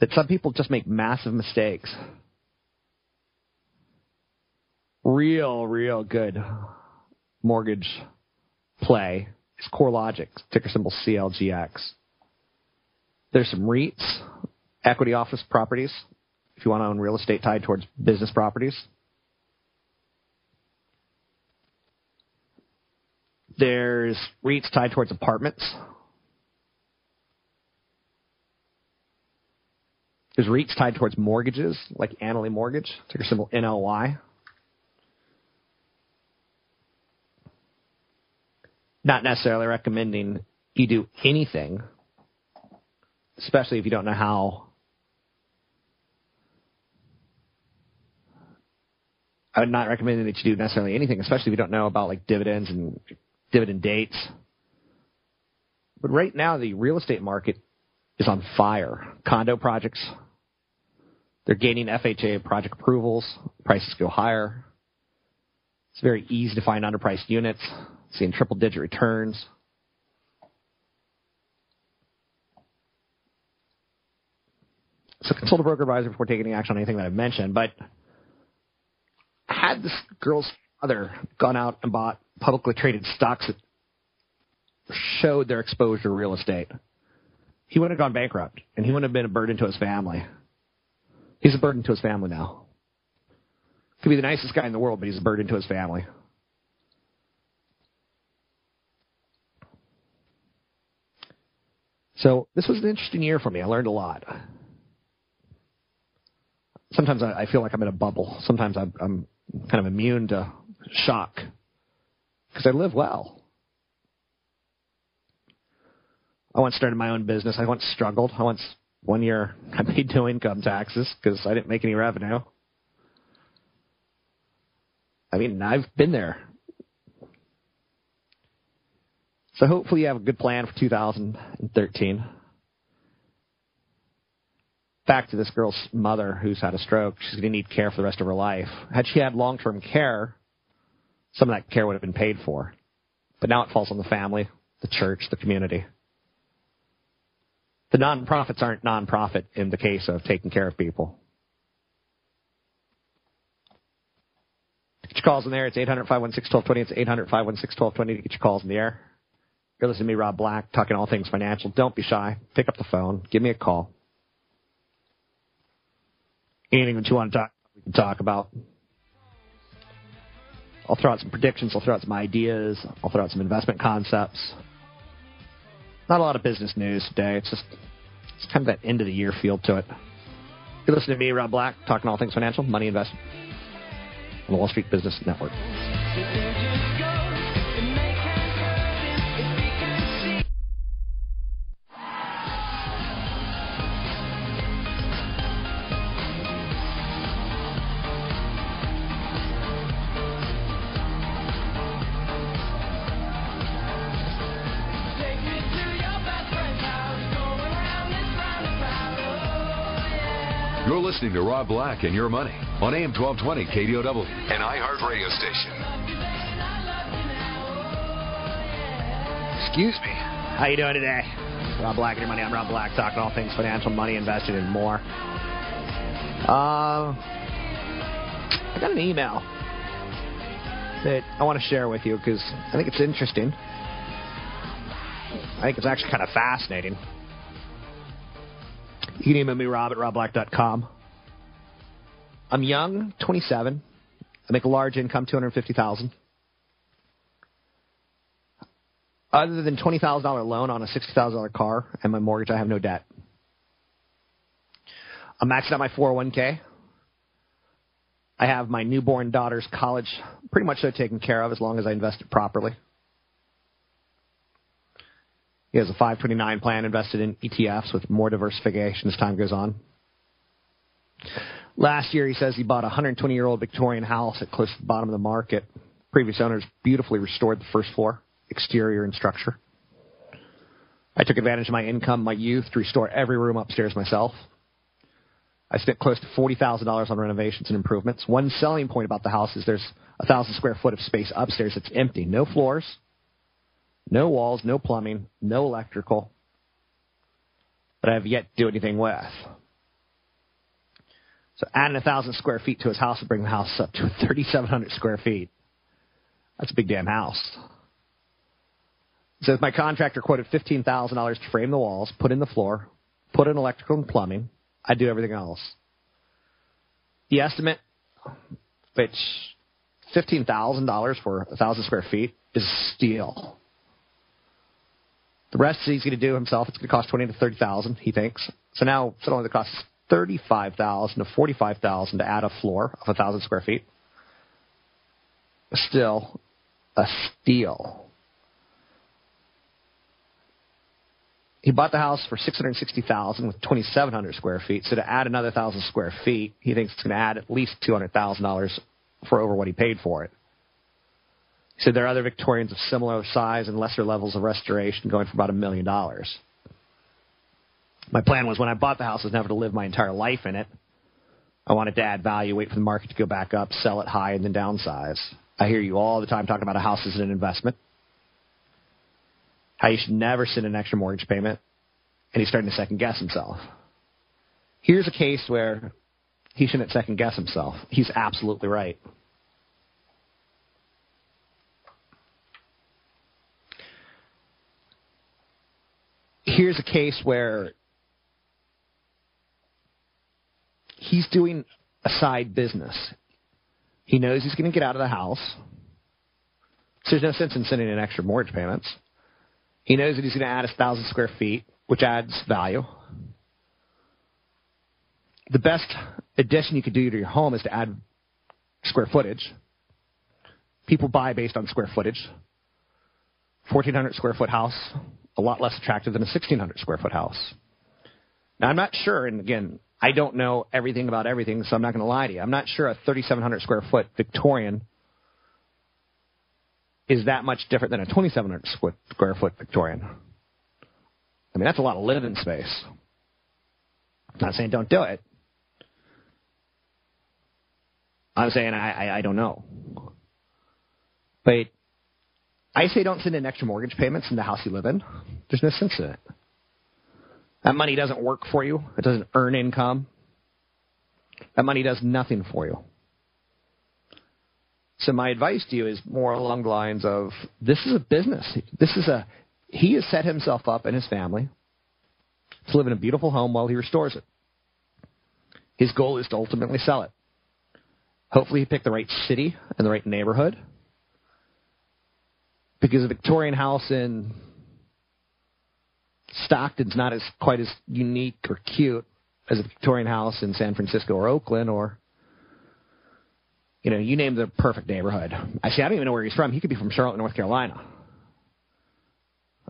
that some people just make massive mistakes. Real, real good mortgage play is CoreLogic, ticker symbol CLGX. There's some REITs, equity office properties, if you want to own real estate tied towards business properties. There's REITs tied towards apartments. There's REITs tied towards mortgages, like Annaly Mortgage, ticker symbol NLY. Not necessarily recommending you do anything, especially if you don't know how. I would not recommend that you do necessarily anything, especially if you don't know about like dividends and dividend dates. But right now, the real estate market is on fire. Condo projects, they're gaining FHA project approvals. Prices go higher. It's very easy to find underpriced units, seeing triple digit returns. So consult a broker advisor before taking any action on anything that I've mentioned. But had this girl's father gone out and bought publicly traded stocks that showed their exposure to real estate, he wouldn't have gone bankrupt and he wouldn't have been a burden to his family. He's a burden to his family now. Could be the nicest guy in the world, but he's a burden to his family. So this was an interesting year for me. I learned a lot. Sometimes I, feel like I'm in a bubble. Sometimes I'm, I'm kind of immune to shock because I live well. I once started my own business. I once struggled. I once one year I paid no income taxes because I didn't make any revenue. I mean, I've been there. So hopefully you have a good plan for 2013. Back to this girl's mother who's had a stroke. She's going to need care for the rest of her life. Had she had long-term care, some of that care would have been paid for. But now it falls on the family, the church, the community. The nonprofits aren't nonprofit in the case of taking care of people. Get your calls in there. It's 800 516 1220. It's 800 516 1220 to get your calls in the air. You're listening to me, Rob Black, talking all things financial. Don't be shy. Pick up the phone. Give me a call. Anything that you want to talk, we can talk about. I'll throw out some predictions. I'll throw out some ideas. I'll throw out some investment concepts. Not a lot of business news today. It's just it's kind of that end of the year feel to it. You're listening to me, Rob Black, talking all things financial, money investment on the Wall Street Business Network. Listening to Rob Black and Your Money on AM 1220 KDOW, an iHeart radio station. Excuse me. How you doing today? Rob Black and Your Money. I'm Rob Black, talking all things financial, money, investing, and more. Uh, I got an email that I want to share with you because I think it's interesting. I think it's actually kind of fascinating. You can email me, rob at robblack.com. I'm young, 27. I make a large income, 250000 Other than $20,000 loan on a $60,000 car and my mortgage, I have no debt. I'm maxing out my 401k. I have my newborn daughter's college pretty much so taken care of as long as I invest it properly. He has a 529 plan invested in ETFs with more diversification as time goes on. Last year, he says he bought a 120 year old Victorian house at close to the bottom of the market. Previous owners beautifully restored the first floor, exterior, and structure. I took advantage of my income, my youth, to restore every room upstairs myself. I spent close to $40,000 on renovations and improvements. One selling point about the house is there's a thousand square foot of space upstairs that's empty. No floors, no walls, no plumbing, no electrical. But I have yet to do anything with. So adding a thousand square feet to his house would bring the house up to 3,700 square feet. That's a big damn house. says my contractor quoted $15,000 to frame the walls, put in the floor, put in electrical and plumbing. I do everything else. The estimate, which $15,000 for a thousand square feet, is steel. The rest he's going to do himself. It's going to cost twenty to thirty thousand. He thinks. So now it's only the cost thirty-five thousand to forty-five thousand to add a floor of a thousand square feet. Still, a steal. He bought the house for six hundred sixty thousand with twenty-seven hundred square feet. So to add another thousand square feet, he thinks it's going to add at least two hundred thousand dollars for over what he paid for it. He said there are other Victorians of similar size and lesser levels of restoration going for about a million dollars. My plan was when I bought the house was never to live my entire life in it. I wanted to add value, wait for the market to go back up, sell it high, and then downsize. I hear you all the time talking about a house as an investment. How you should never send an extra mortgage payment, and he's starting to second guess himself. Here's a case where he shouldn't second guess himself. He's absolutely right. Here's a case where he's doing a side business. He knows he's going to get out of the house. So there's no sense in sending in extra mortgage payments. He knows that he's going to add a thousand square feet, which adds value. The best addition you could do to your home is to add square footage. People buy based on square footage. 1,400 square foot house, a lot less attractive than a 1,600 square foot house. Now, I'm not sure, and again, I don't know everything about everything, so I'm not going to lie to you. I'm not sure a 3,700 square foot Victorian is that much different than a 2,700 square foot Victorian. I mean, that's a lot of living space. I'm not saying don't do it. I'm saying I, I, I don't know. But I say don't send in extra mortgage payments in the house you live in. There's no sense in it. That money doesn't work for you. It doesn't earn income. That money does nothing for you. So my advice to you is more along the lines of this is a business. This is a he has set himself up and his family to live in a beautiful home while he restores it. His goal is to ultimately sell it. Hopefully he picked the right city and the right neighborhood. Because a Victorian house in Stockton's not as quite as unique or cute as a Victorian house in San Francisco or Oakland or you know, you name the perfect neighborhood. I see I don't even know where he's from. He could be from Charlotte, North Carolina.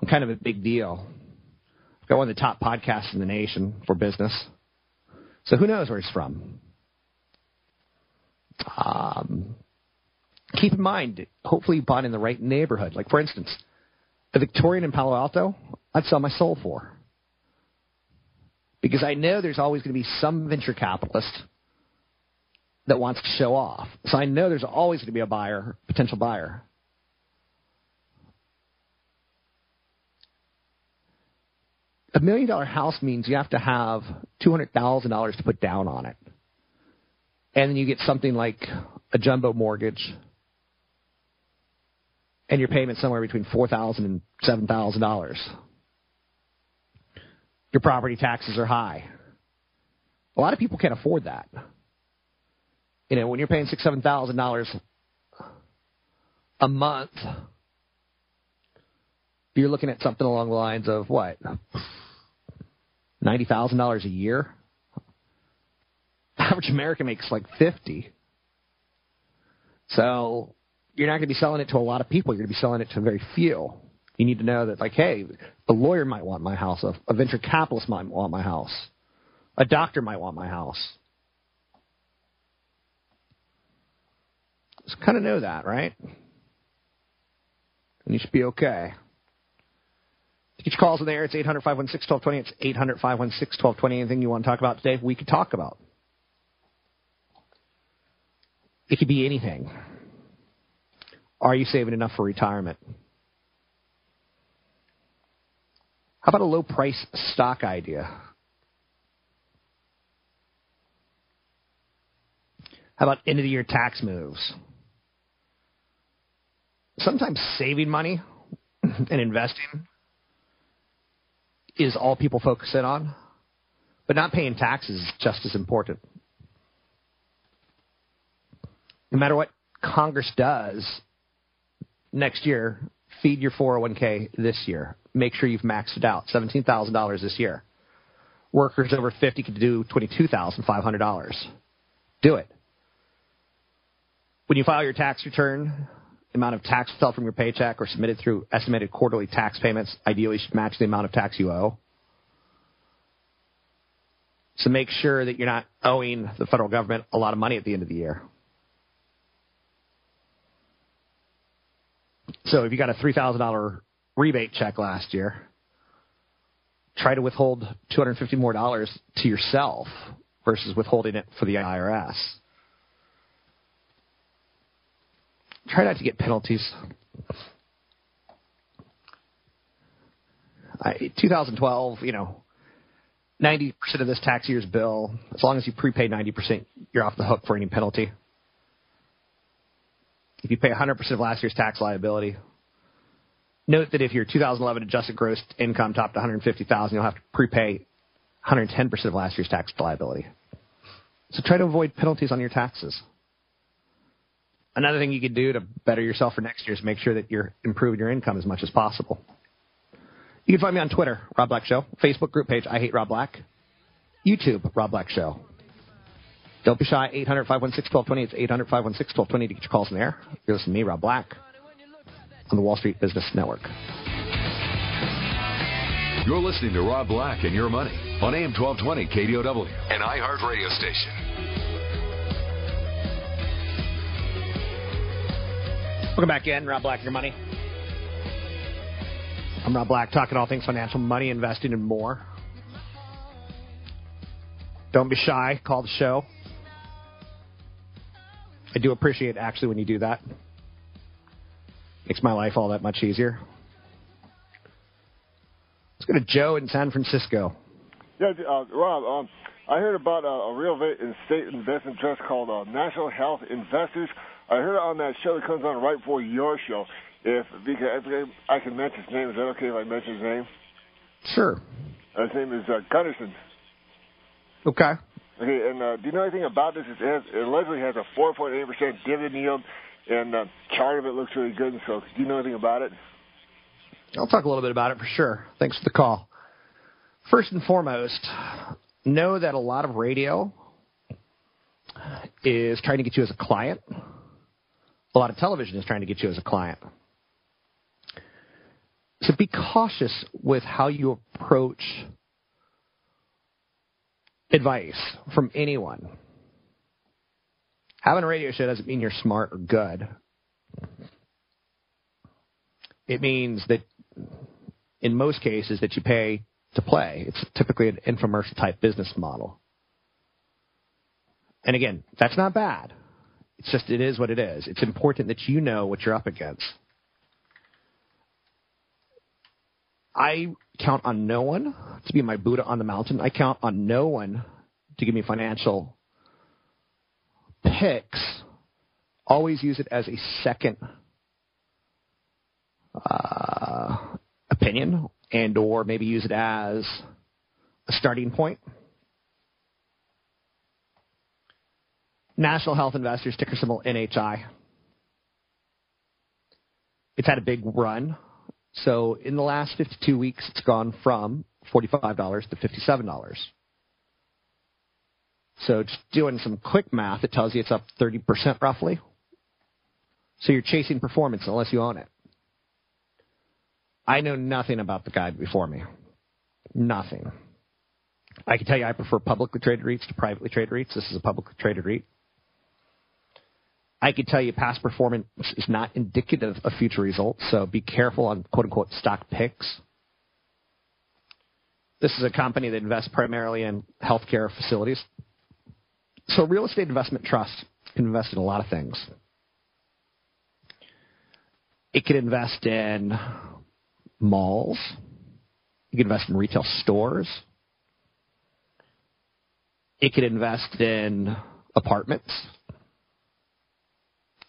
I'm kind of a big deal. I've got one of the top podcasts in the nation for business. So who knows where he's from? Um, keep in mind, hopefully you bought in the right neighborhood. Like, for instance, a Victorian in Palo Alto, I'd sell my soul for. Because I know there's always going to be some venture capitalist that wants to show off. So I know there's always going to be a buyer, potential buyer. A million dollar house means you have to have $200,000 to put down on it. And then you get something like a jumbo mortgage and your payment somewhere between $4,000 and $7,000 your property taxes are high. A lot of people can't afford that. You know, when you're paying six, seven thousand dollars a month, you're looking at something along the lines of what? Ninety thousand dollars a year? Average American makes like fifty. So you're not going to be selling it to a lot of people. You're going to be selling it to very few. You need to know that, like, hey, a lawyer might want my house, a, a venture capitalist might want my house, a doctor might want my house. Just kind of know that, right? And you should be okay. To get your calls in there, it's 800 516 1220. It's 800 516 1220. Anything you want to talk about today, we could talk about. It could be anything. Are you saving enough for retirement? How about a low price stock idea? How about end of the year tax moves? Sometimes saving money and investing is all people focus in on, but not paying taxes is just as important. No matter what Congress does next year, feed your 401k this year make sure you've maxed it out. Seventeen thousand dollars this year. Workers over fifty could do twenty two thousand five hundred dollars. Do it. When you file your tax return, the amount of tax withheld from your paycheck or submitted through estimated quarterly tax payments ideally should match the amount of tax you owe. So make sure that you're not owing the federal government a lot of money at the end of the year. So if you got a three thousand dollar rebate check last year, try to withhold two hundred fifty more dollars to yourself versus withholding it for the IRS. Try not to get penalties. I, 2012, you know, 90% of this tax year's bill, as long as you prepay 90%, you're off the hook for any penalty. If you pay 100% of last year's tax liability, note that if your 2011 adjusted gross income topped 150,000, you'll have to prepay 110% of last year's tax liability. So try to avoid penalties on your taxes. Another thing you could do to better yourself for next year is make sure that you're improving your income as much as possible. You can find me on Twitter, Rob Black Show, Facebook group page, I Hate Rob Black, YouTube, Rob Black Show. Don't be shy, 800 516 1220. It's 800 516 1220 to get your calls in the air. You're listening to me, Rob Black, on the Wall Street Business Network. You're listening to Rob Black and Your Money on AM 1220 KDOW, an iHeart radio station. Welcome back in, Rob Black and Your Money. I'm Rob Black, talking all things financial, money, investing, and more. Don't be shy. Call the show. I do appreciate actually when you do that. Makes my life all that much easier. Let's go to Joe in San Francisco. Yeah, uh, Rob, um, I heard about uh, a real estate investment trust called uh, National Health Investors. I heard it on that show that comes on right before your show. If because I can mention his name, is that okay if I mention his name? Sure. Uh, his name is uh, Gunderson. Okay. Okay, and uh, do you know anything about this? It, has, it allegedly has a 4.8% dividend yield, and uh, chart of it looks really good. So, do you know anything about it? I'll talk a little bit about it for sure. Thanks for the call. First and foremost, know that a lot of radio is trying to get you as a client. A lot of television is trying to get you as a client. So be cautious with how you approach advice from anyone. Having a radio show doesn't mean you're smart or good. It means that in most cases that you pay to play. It's typically an infomercial type business model. And again, that's not bad. It's just it is what it is. It's important that you know what you're up against. I count on no one to be my Buddha on the mountain. I count on no one to give me financial picks. Always use it as a second uh, opinion, and or maybe use it as a starting point. National Health Investors, ticker symbol NHI. It's had a big run. So in the last 52 weeks, it's gone from $45 to $57. So just doing some quick math, it tells you it's up 30% roughly. So you're chasing performance unless you own it. I know nothing about the guy before me. Nothing. I can tell you I prefer publicly traded REITs to privately traded REITs. This is a publicly traded REIT. I could tell you past performance is not indicative of future results, so be careful on quote unquote stock picks. This is a company that invests primarily in healthcare facilities. So, real estate investment trust can invest in a lot of things. It can invest in malls, it can invest in retail stores, it can invest in apartments,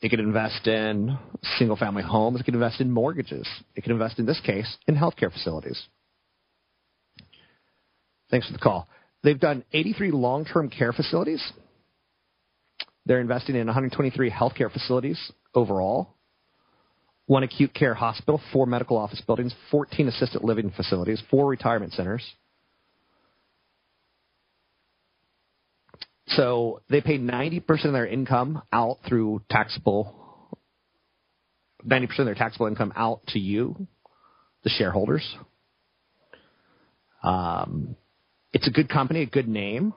it could invest in single family homes. It could invest in mortgages. It could invest, in this case, in healthcare facilities. Thanks for the call. They've done 83 long term care facilities. They're investing in 123 healthcare facilities overall, one acute care hospital, four medical office buildings, 14 assisted living facilities, four retirement centers. So they pay 90% of their income out through taxable, 90% of their taxable income out to you, the shareholders. Um, it's a good company, a good name.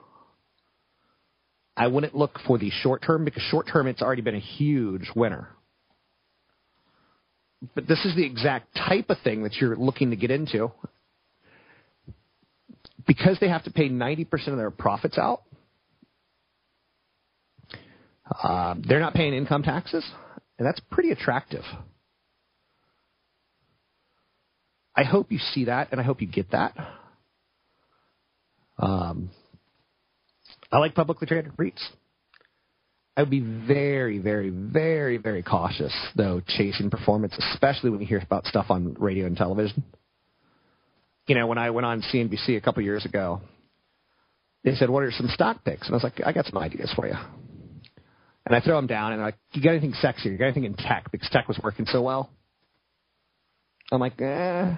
I wouldn't look for the short term because short term it's already been a huge winner. but this is the exact type of thing that you're looking to get into. Because they have to pay 90% of their profits out, uh, they're not paying income taxes, and that's pretty attractive. I hope you see that, and I hope you get that. Um, I like publicly traded REITs. I would be very, very, very, very cautious, though, chasing performance, especially when you hear about stuff on radio and television. You know, when I went on CNBC a couple years ago, they said, What are some stock picks? And I was like, I got some ideas for you. And I throw them down, and they're like, You got anything sexy? You got anything in tech? Because tech was working so well. I'm like, eh.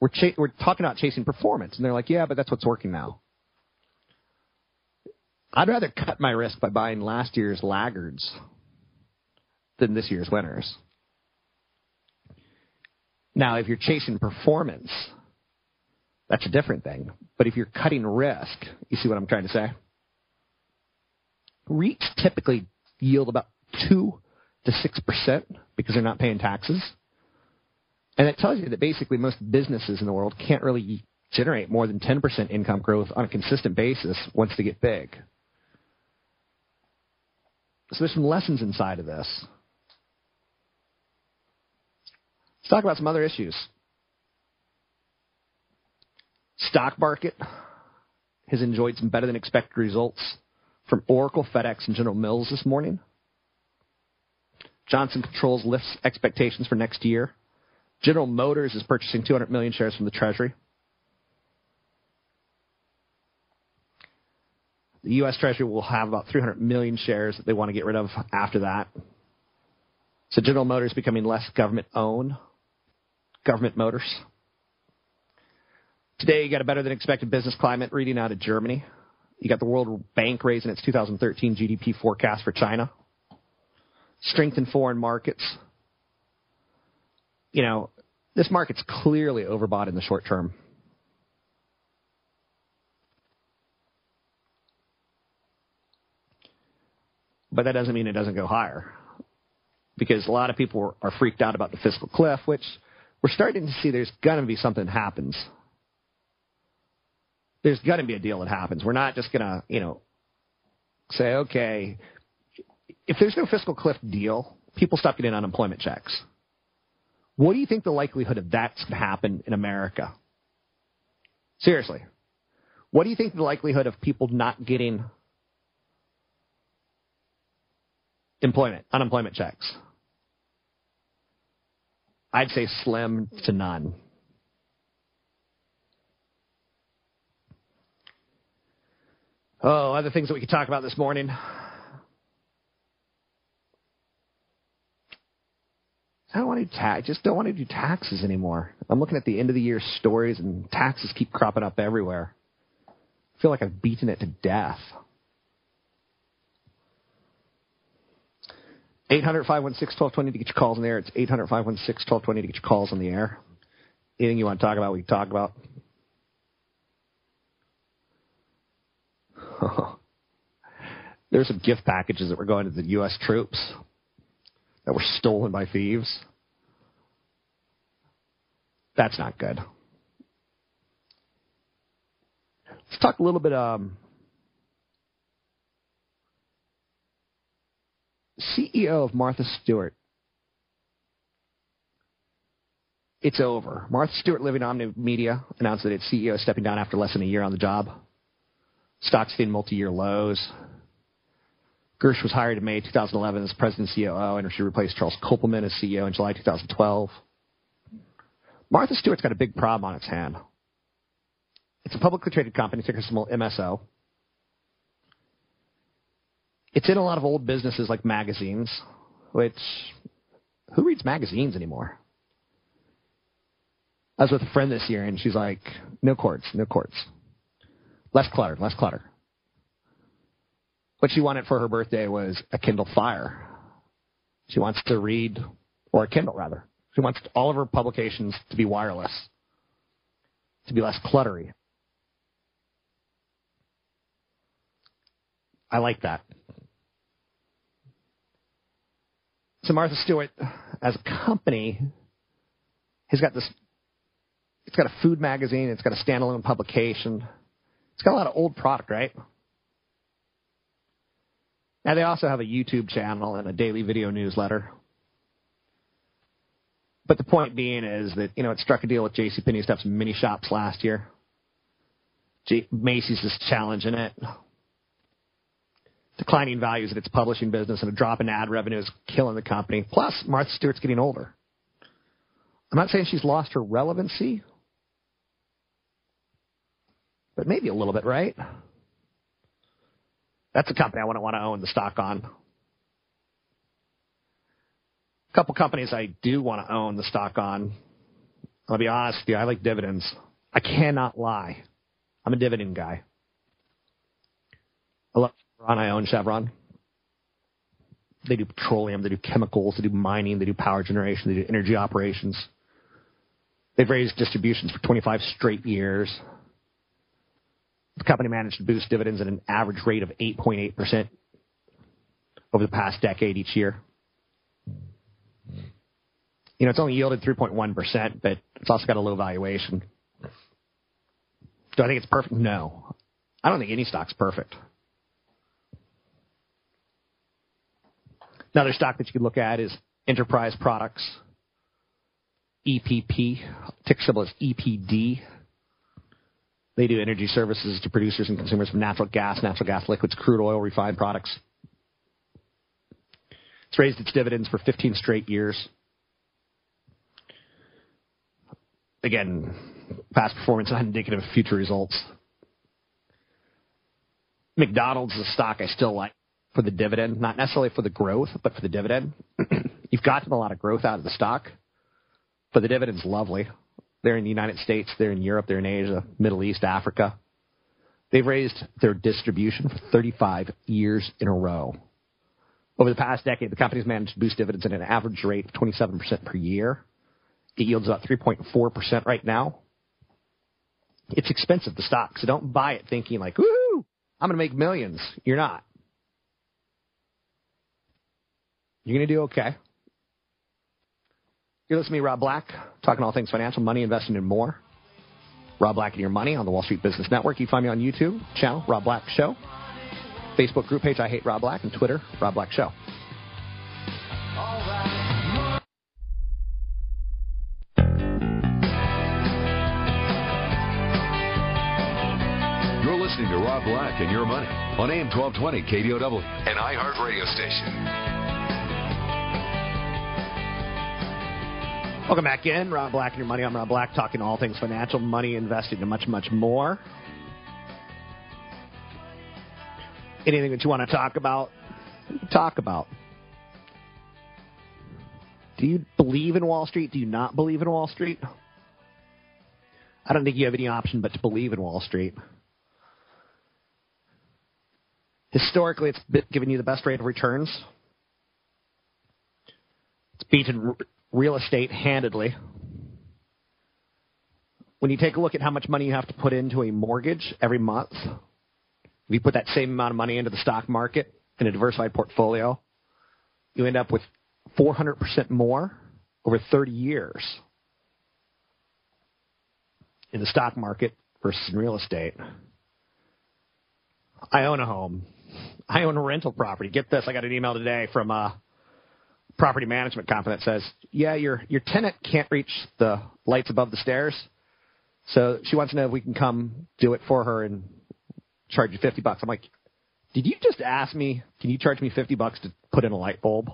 We're, cha- we're talking about chasing performance. And they're like, Yeah, but that's what's working now. I'd rather cut my risk by buying last year's laggards than this year's winners. Now, if you're chasing performance, that's a different thing. But if you're cutting risk, you see what I'm trying to say? REITs typically yield about 2 to 6% because they're not paying taxes. And it tells you that basically most businesses in the world can't really generate more than 10% income growth on a consistent basis once they get big. So there's some lessons inside of this. Let's talk about some other issues. Stock market has enjoyed some better than expected results from Oracle, FedEx, and General Mills this morning. Johnson Controls lifts expectations for next year. General Motors is purchasing 200 million shares from the Treasury. The U.S. Treasury will have about 300 million shares that they want to get rid of after that. So General Motors becoming less government owned. Government Motors. Today, you got a better than expected business climate reading out of Germany. You got the World Bank raising its 2013 GDP forecast for China. Strength in foreign markets. You know, this market's clearly overbought in the short term. but that doesn't mean it doesn't go higher. Because a lot of people are freaked out about the fiscal cliff, which we're starting to see there's going to be something happens. There's going to be a deal that happens. We're not just going to, you know, say, okay, if there's no fiscal cliff deal, people stop getting unemployment checks. What do you think the likelihood of that's going to happen in America? Seriously. What do you think the likelihood of people not getting employment, unemployment checks? I'd say slim to none. Oh, other things that we could talk about this morning. I don't want to do ta- just don't want to do taxes anymore. I'm looking at the end of the year stories and taxes keep cropping up everywhere. I feel like I've beaten it to death. 800 516 1220 to get your calls in there. It's 800 516 1220 to get your calls in the air. Anything you want to talk about, we can talk about. There's some gift packages that were going to the U.S. troops that were stolen by thieves. That's not good. Let's talk a little bit. Um, CEO of Martha Stewart. It's over. Martha Stewart Living Omni Media announced that its CEO is stepping down after less than a year on the job. Stocks hitting multi-year lows. Gersh was hired in May 2011 as president and COO, and she replaced Charles Koppelman as CEO in July 2012. Martha Stewart's got a big problem on its hand. It's a publicly traded company, ticker symbol MSO. It's in a lot of old businesses like magazines, which who reads magazines anymore? I was with a friend this year, and she's like, "No cords, no cords, less clutter, less clutter." What she wanted for her birthday was a Kindle Fire. She wants to read, or a Kindle rather. She wants all of her publications to be wireless, to be less cluttery. I like that. So Martha Stewart, as a company, has got this. It's got a food magazine. It's got a standalone publication. It's got a lot of old product, right? Now they also have a YouTube channel and a daily video newsletter. But the point being is that you know it struck a deal with JCPenney some mini shops last year. J- Macy's is challenging it. Declining values in its publishing business and a drop in ad revenue is killing the company. Plus, Martha Stewart's getting older. I'm not saying she's lost her relevancy, but maybe a little bit, right? That's a company I wouldn't want to own the stock on. A couple companies I do want to own the stock on. I'll be honest with you, I like dividends. I cannot lie. I'm a dividend guy. I love Chevron. I own Chevron. They do petroleum, they do chemicals, they do mining, they do power generation, they do energy operations. They've raised distributions for 25 straight years. The company managed to boost dividends at an average rate of 8.8% over the past decade each year. You know, it's only yielded 3.1%, but it's also got a low valuation. Do I think it's perfect? No. I don't think any stock's perfect. Another stock that you could look at is Enterprise Products, EPP. Ticker symbol is EPD. They do energy services to producers and consumers of natural gas, natural gas liquids, crude oil, refined products. It's raised its dividends for 15 straight years. Again, past performance not indicative of future results. McDonald's is a stock I still like for the dividend, not necessarily for the growth, but for the dividend. You've gotten a lot of growth out of the stock, but the dividend's lovely. They're in the United States, they're in Europe, they're in Asia, Middle East, Africa. They've raised their distribution for 35 years in a row. Over the past decade, the company's managed to boost dividends at an average rate of 27% per year. It yields about 3.4% right now. It's expensive, the stock, so don't buy it thinking like, woohoo, I'm going to make millions. You're not. You're going to do okay. You're listening to me, Rob Black, talking all things financial, money, investing, and more. Rob Black and Your Money on the Wall Street Business Network. You find me on YouTube channel, Rob Black Show. Facebook group page, I Hate Rob Black, and Twitter, Rob Black Show. You're listening to Rob Black and Your Money on AM 1220 KDOW, an iHeart radio station. Welcome back in. Rob Black and Your Money. I'm Rob Black, talking all things financial, money, investing, and much, much more. Anything that you want to talk about, talk about. Do you believe in Wall Street? Do you not believe in Wall Street? I don't think you have any option but to believe in Wall Street. Historically, it's given you the best rate of returns. It's beaten real estate handedly. When you take a look at how much money you have to put into a mortgage every month, if you put that same amount of money into the stock market in a diversified portfolio, you end up with 400% more over 30 years in the stock market versus in real estate. I own a home. I own a rental property. Get this, I got an email today from a property management company that says, "Yeah, your your tenant can't reach the lights above the stairs, so she wants to know if we can come do it for her and charge you 50 bucks." I'm like, "Did you just ask me, can you charge me 50 bucks to put in a light bulb?"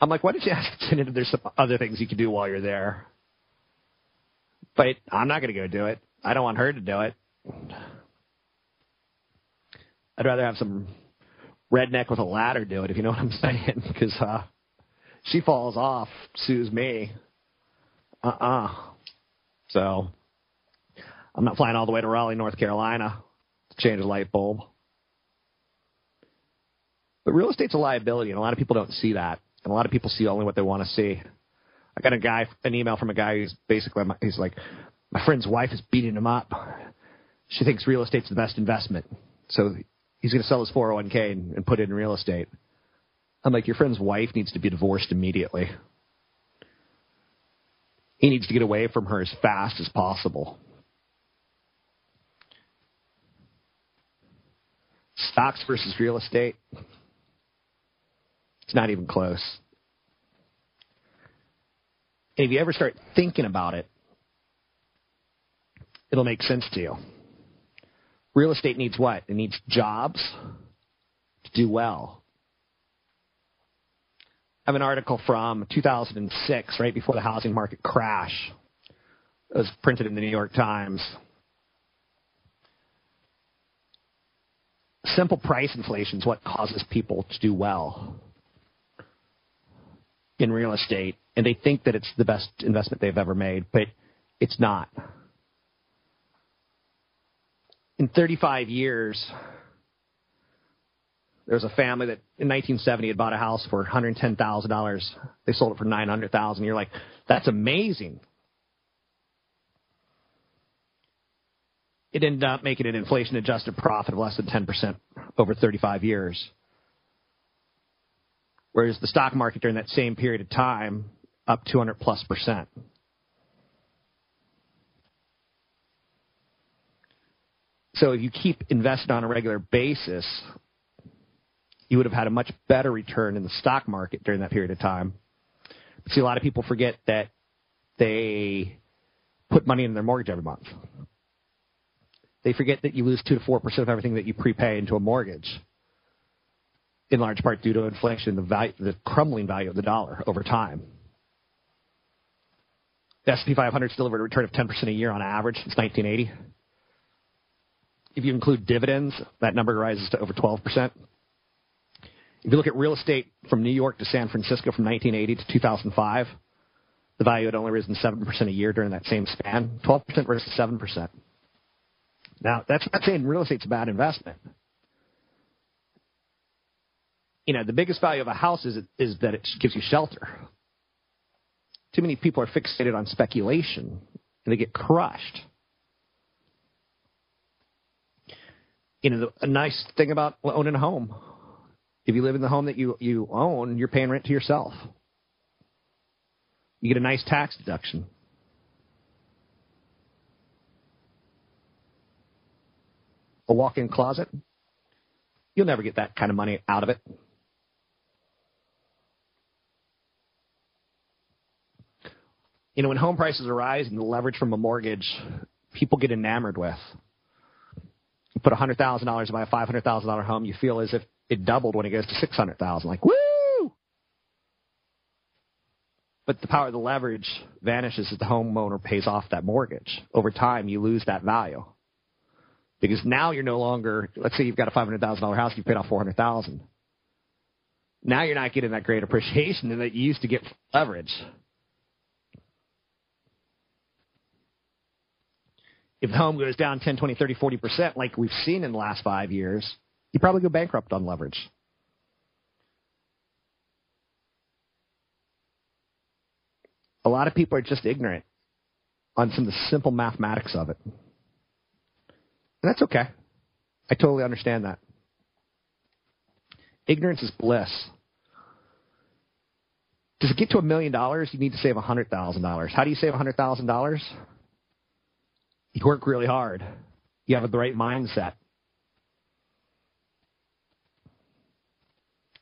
I'm like, "Why did you ask the tenant if there's some other things you can do while you're there?" But I'm not going to go do it. I don't want her to do it. I'd rather have some redneck with a ladder do it, if you know what I'm saying, because uh, she falls off, sues me. Uh-uh. So I'm not flying all the way to Raleigh, North Carolina to change a light bulb. But real estate's a liability, and a lot of people don't see that. And a lot of people see only what they want to see. I got a guy, an email from a guy who's basically, he's like, my friend's wife is beating him up. She thinks real estate's the best investment. So he's going to sell his 401k and, and put it in real estate. I'm like, your friend's wife needs to be divorced immediately. He needs to get away from her as fast as possible. Stocks versus real estate. It's not even close. And if you ever start thinking about it, it'll make sense to you. Real estate needs what? It needs jobs to do well. I have an article from 2006, right before the housing market crash. It was printed in the New York Times. Simple price inflation is what causes people to do well in real estate, and they think that it's the best investment they've ever made, but it's not. In 35 years, there was a family that in 1970 had bought a house for $110,000. They sold it for 900,000. You're like, that's amazing. It ended up making an inflation adjusted profit of less than 10% over 35 years. Whereas the stock market during that same period of time, up 200 plus percent. So if you keep investing on a regular basis, you would have had a much better return in the stock market during that period of time. See, a lot of people forget that they put money in their mortgage every month. They forget that you lose two to four percent of everything that you prepay into a mortgage, in large part due to inflation, the value, the crumbling value of the dollar over time. The S&P 500 has delivered a return of 10% a year on average since 1980. If you include dividends, that number rises to over 12%. If you look at real estate from New York to San Francisco from 1980 to 2005, the value had only risen 7% a year during that same span, 12% versus 7%. Now, that's not saying real estate's a bad investment. You know, the biggest value of a house is, is that it gives you shelter. Too many people are fixated on speculation and they get crushed. You know, the, a nice thing about owning a home, if you live in the home that you, you own, you're paying rent to yourself. You get a nice tax deduction. a walk in closet, you'll never get that kind of money out of it. You know, when home prices rise and the leverage from a mortgage, people get enamored with. Put $100,000 to buy a $500,000 home, you feel as if it doubled when it goes to 600,000. Like, woo! But the power of the leverage vanishes as the homeowner pays off that mortgage. Over time, you lose that value because now you're no longer. Let's say you've got a five hundred thousand dollar house, you've paid off four hundred thousand. Now you're not getting that great appreciation that you used to get leverage. If the home goes down 10, 20, 30, 40%, like we've seen in the last five years, you probably go bankrupt on leverage. A lot of people are just ignorant on some of the simple mathematics of it. And that's okay. I totally understand that. Ignorance is bliss. Does it get to a million dollars, you need to save a hundred thousand dollars. How do you save a hundred thousand dollars? You work really hard. You have the right mindset.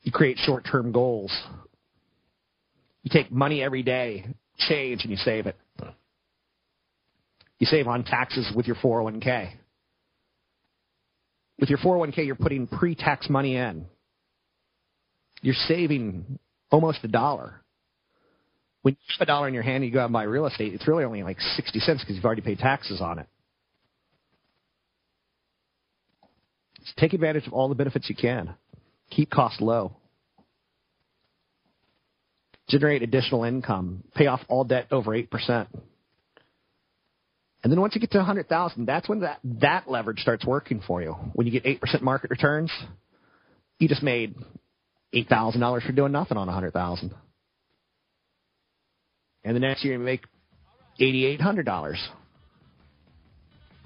You create short-term goals. You take money every day, change, and you save it. You save on taxes with your 401k. With your 401k, you're putting pre tax money in. You're saving almost a dollar. When you have a dollar in your hand and you go out and buy real estate, it's really only like 60 cents because you've already paid taxes on it. So take advantage of all the benefits you can. Keep costs low. Generate additional income. Pay off all debt over 8%. And then once you get to 100,000, that's when that, that leverage starts working for you. When you get 8% market returns, you just made $8,000 for doing nothing on 100,000. And the next year you make $8,800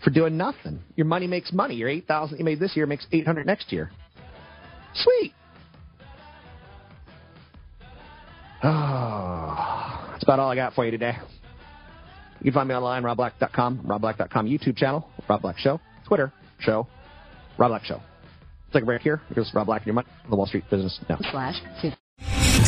for doing nothing. Your money makes money. Your 8,000 you made this year makes 800 next year. Sweet. Oh, that's about all I got for you today. You can find me online, robblack.com, robblack.com YouTube channel, Rob Black Show, Twitter, show, Rob Black Show. Take a break here. because Rob Black and your money on the Wall Street Business Now.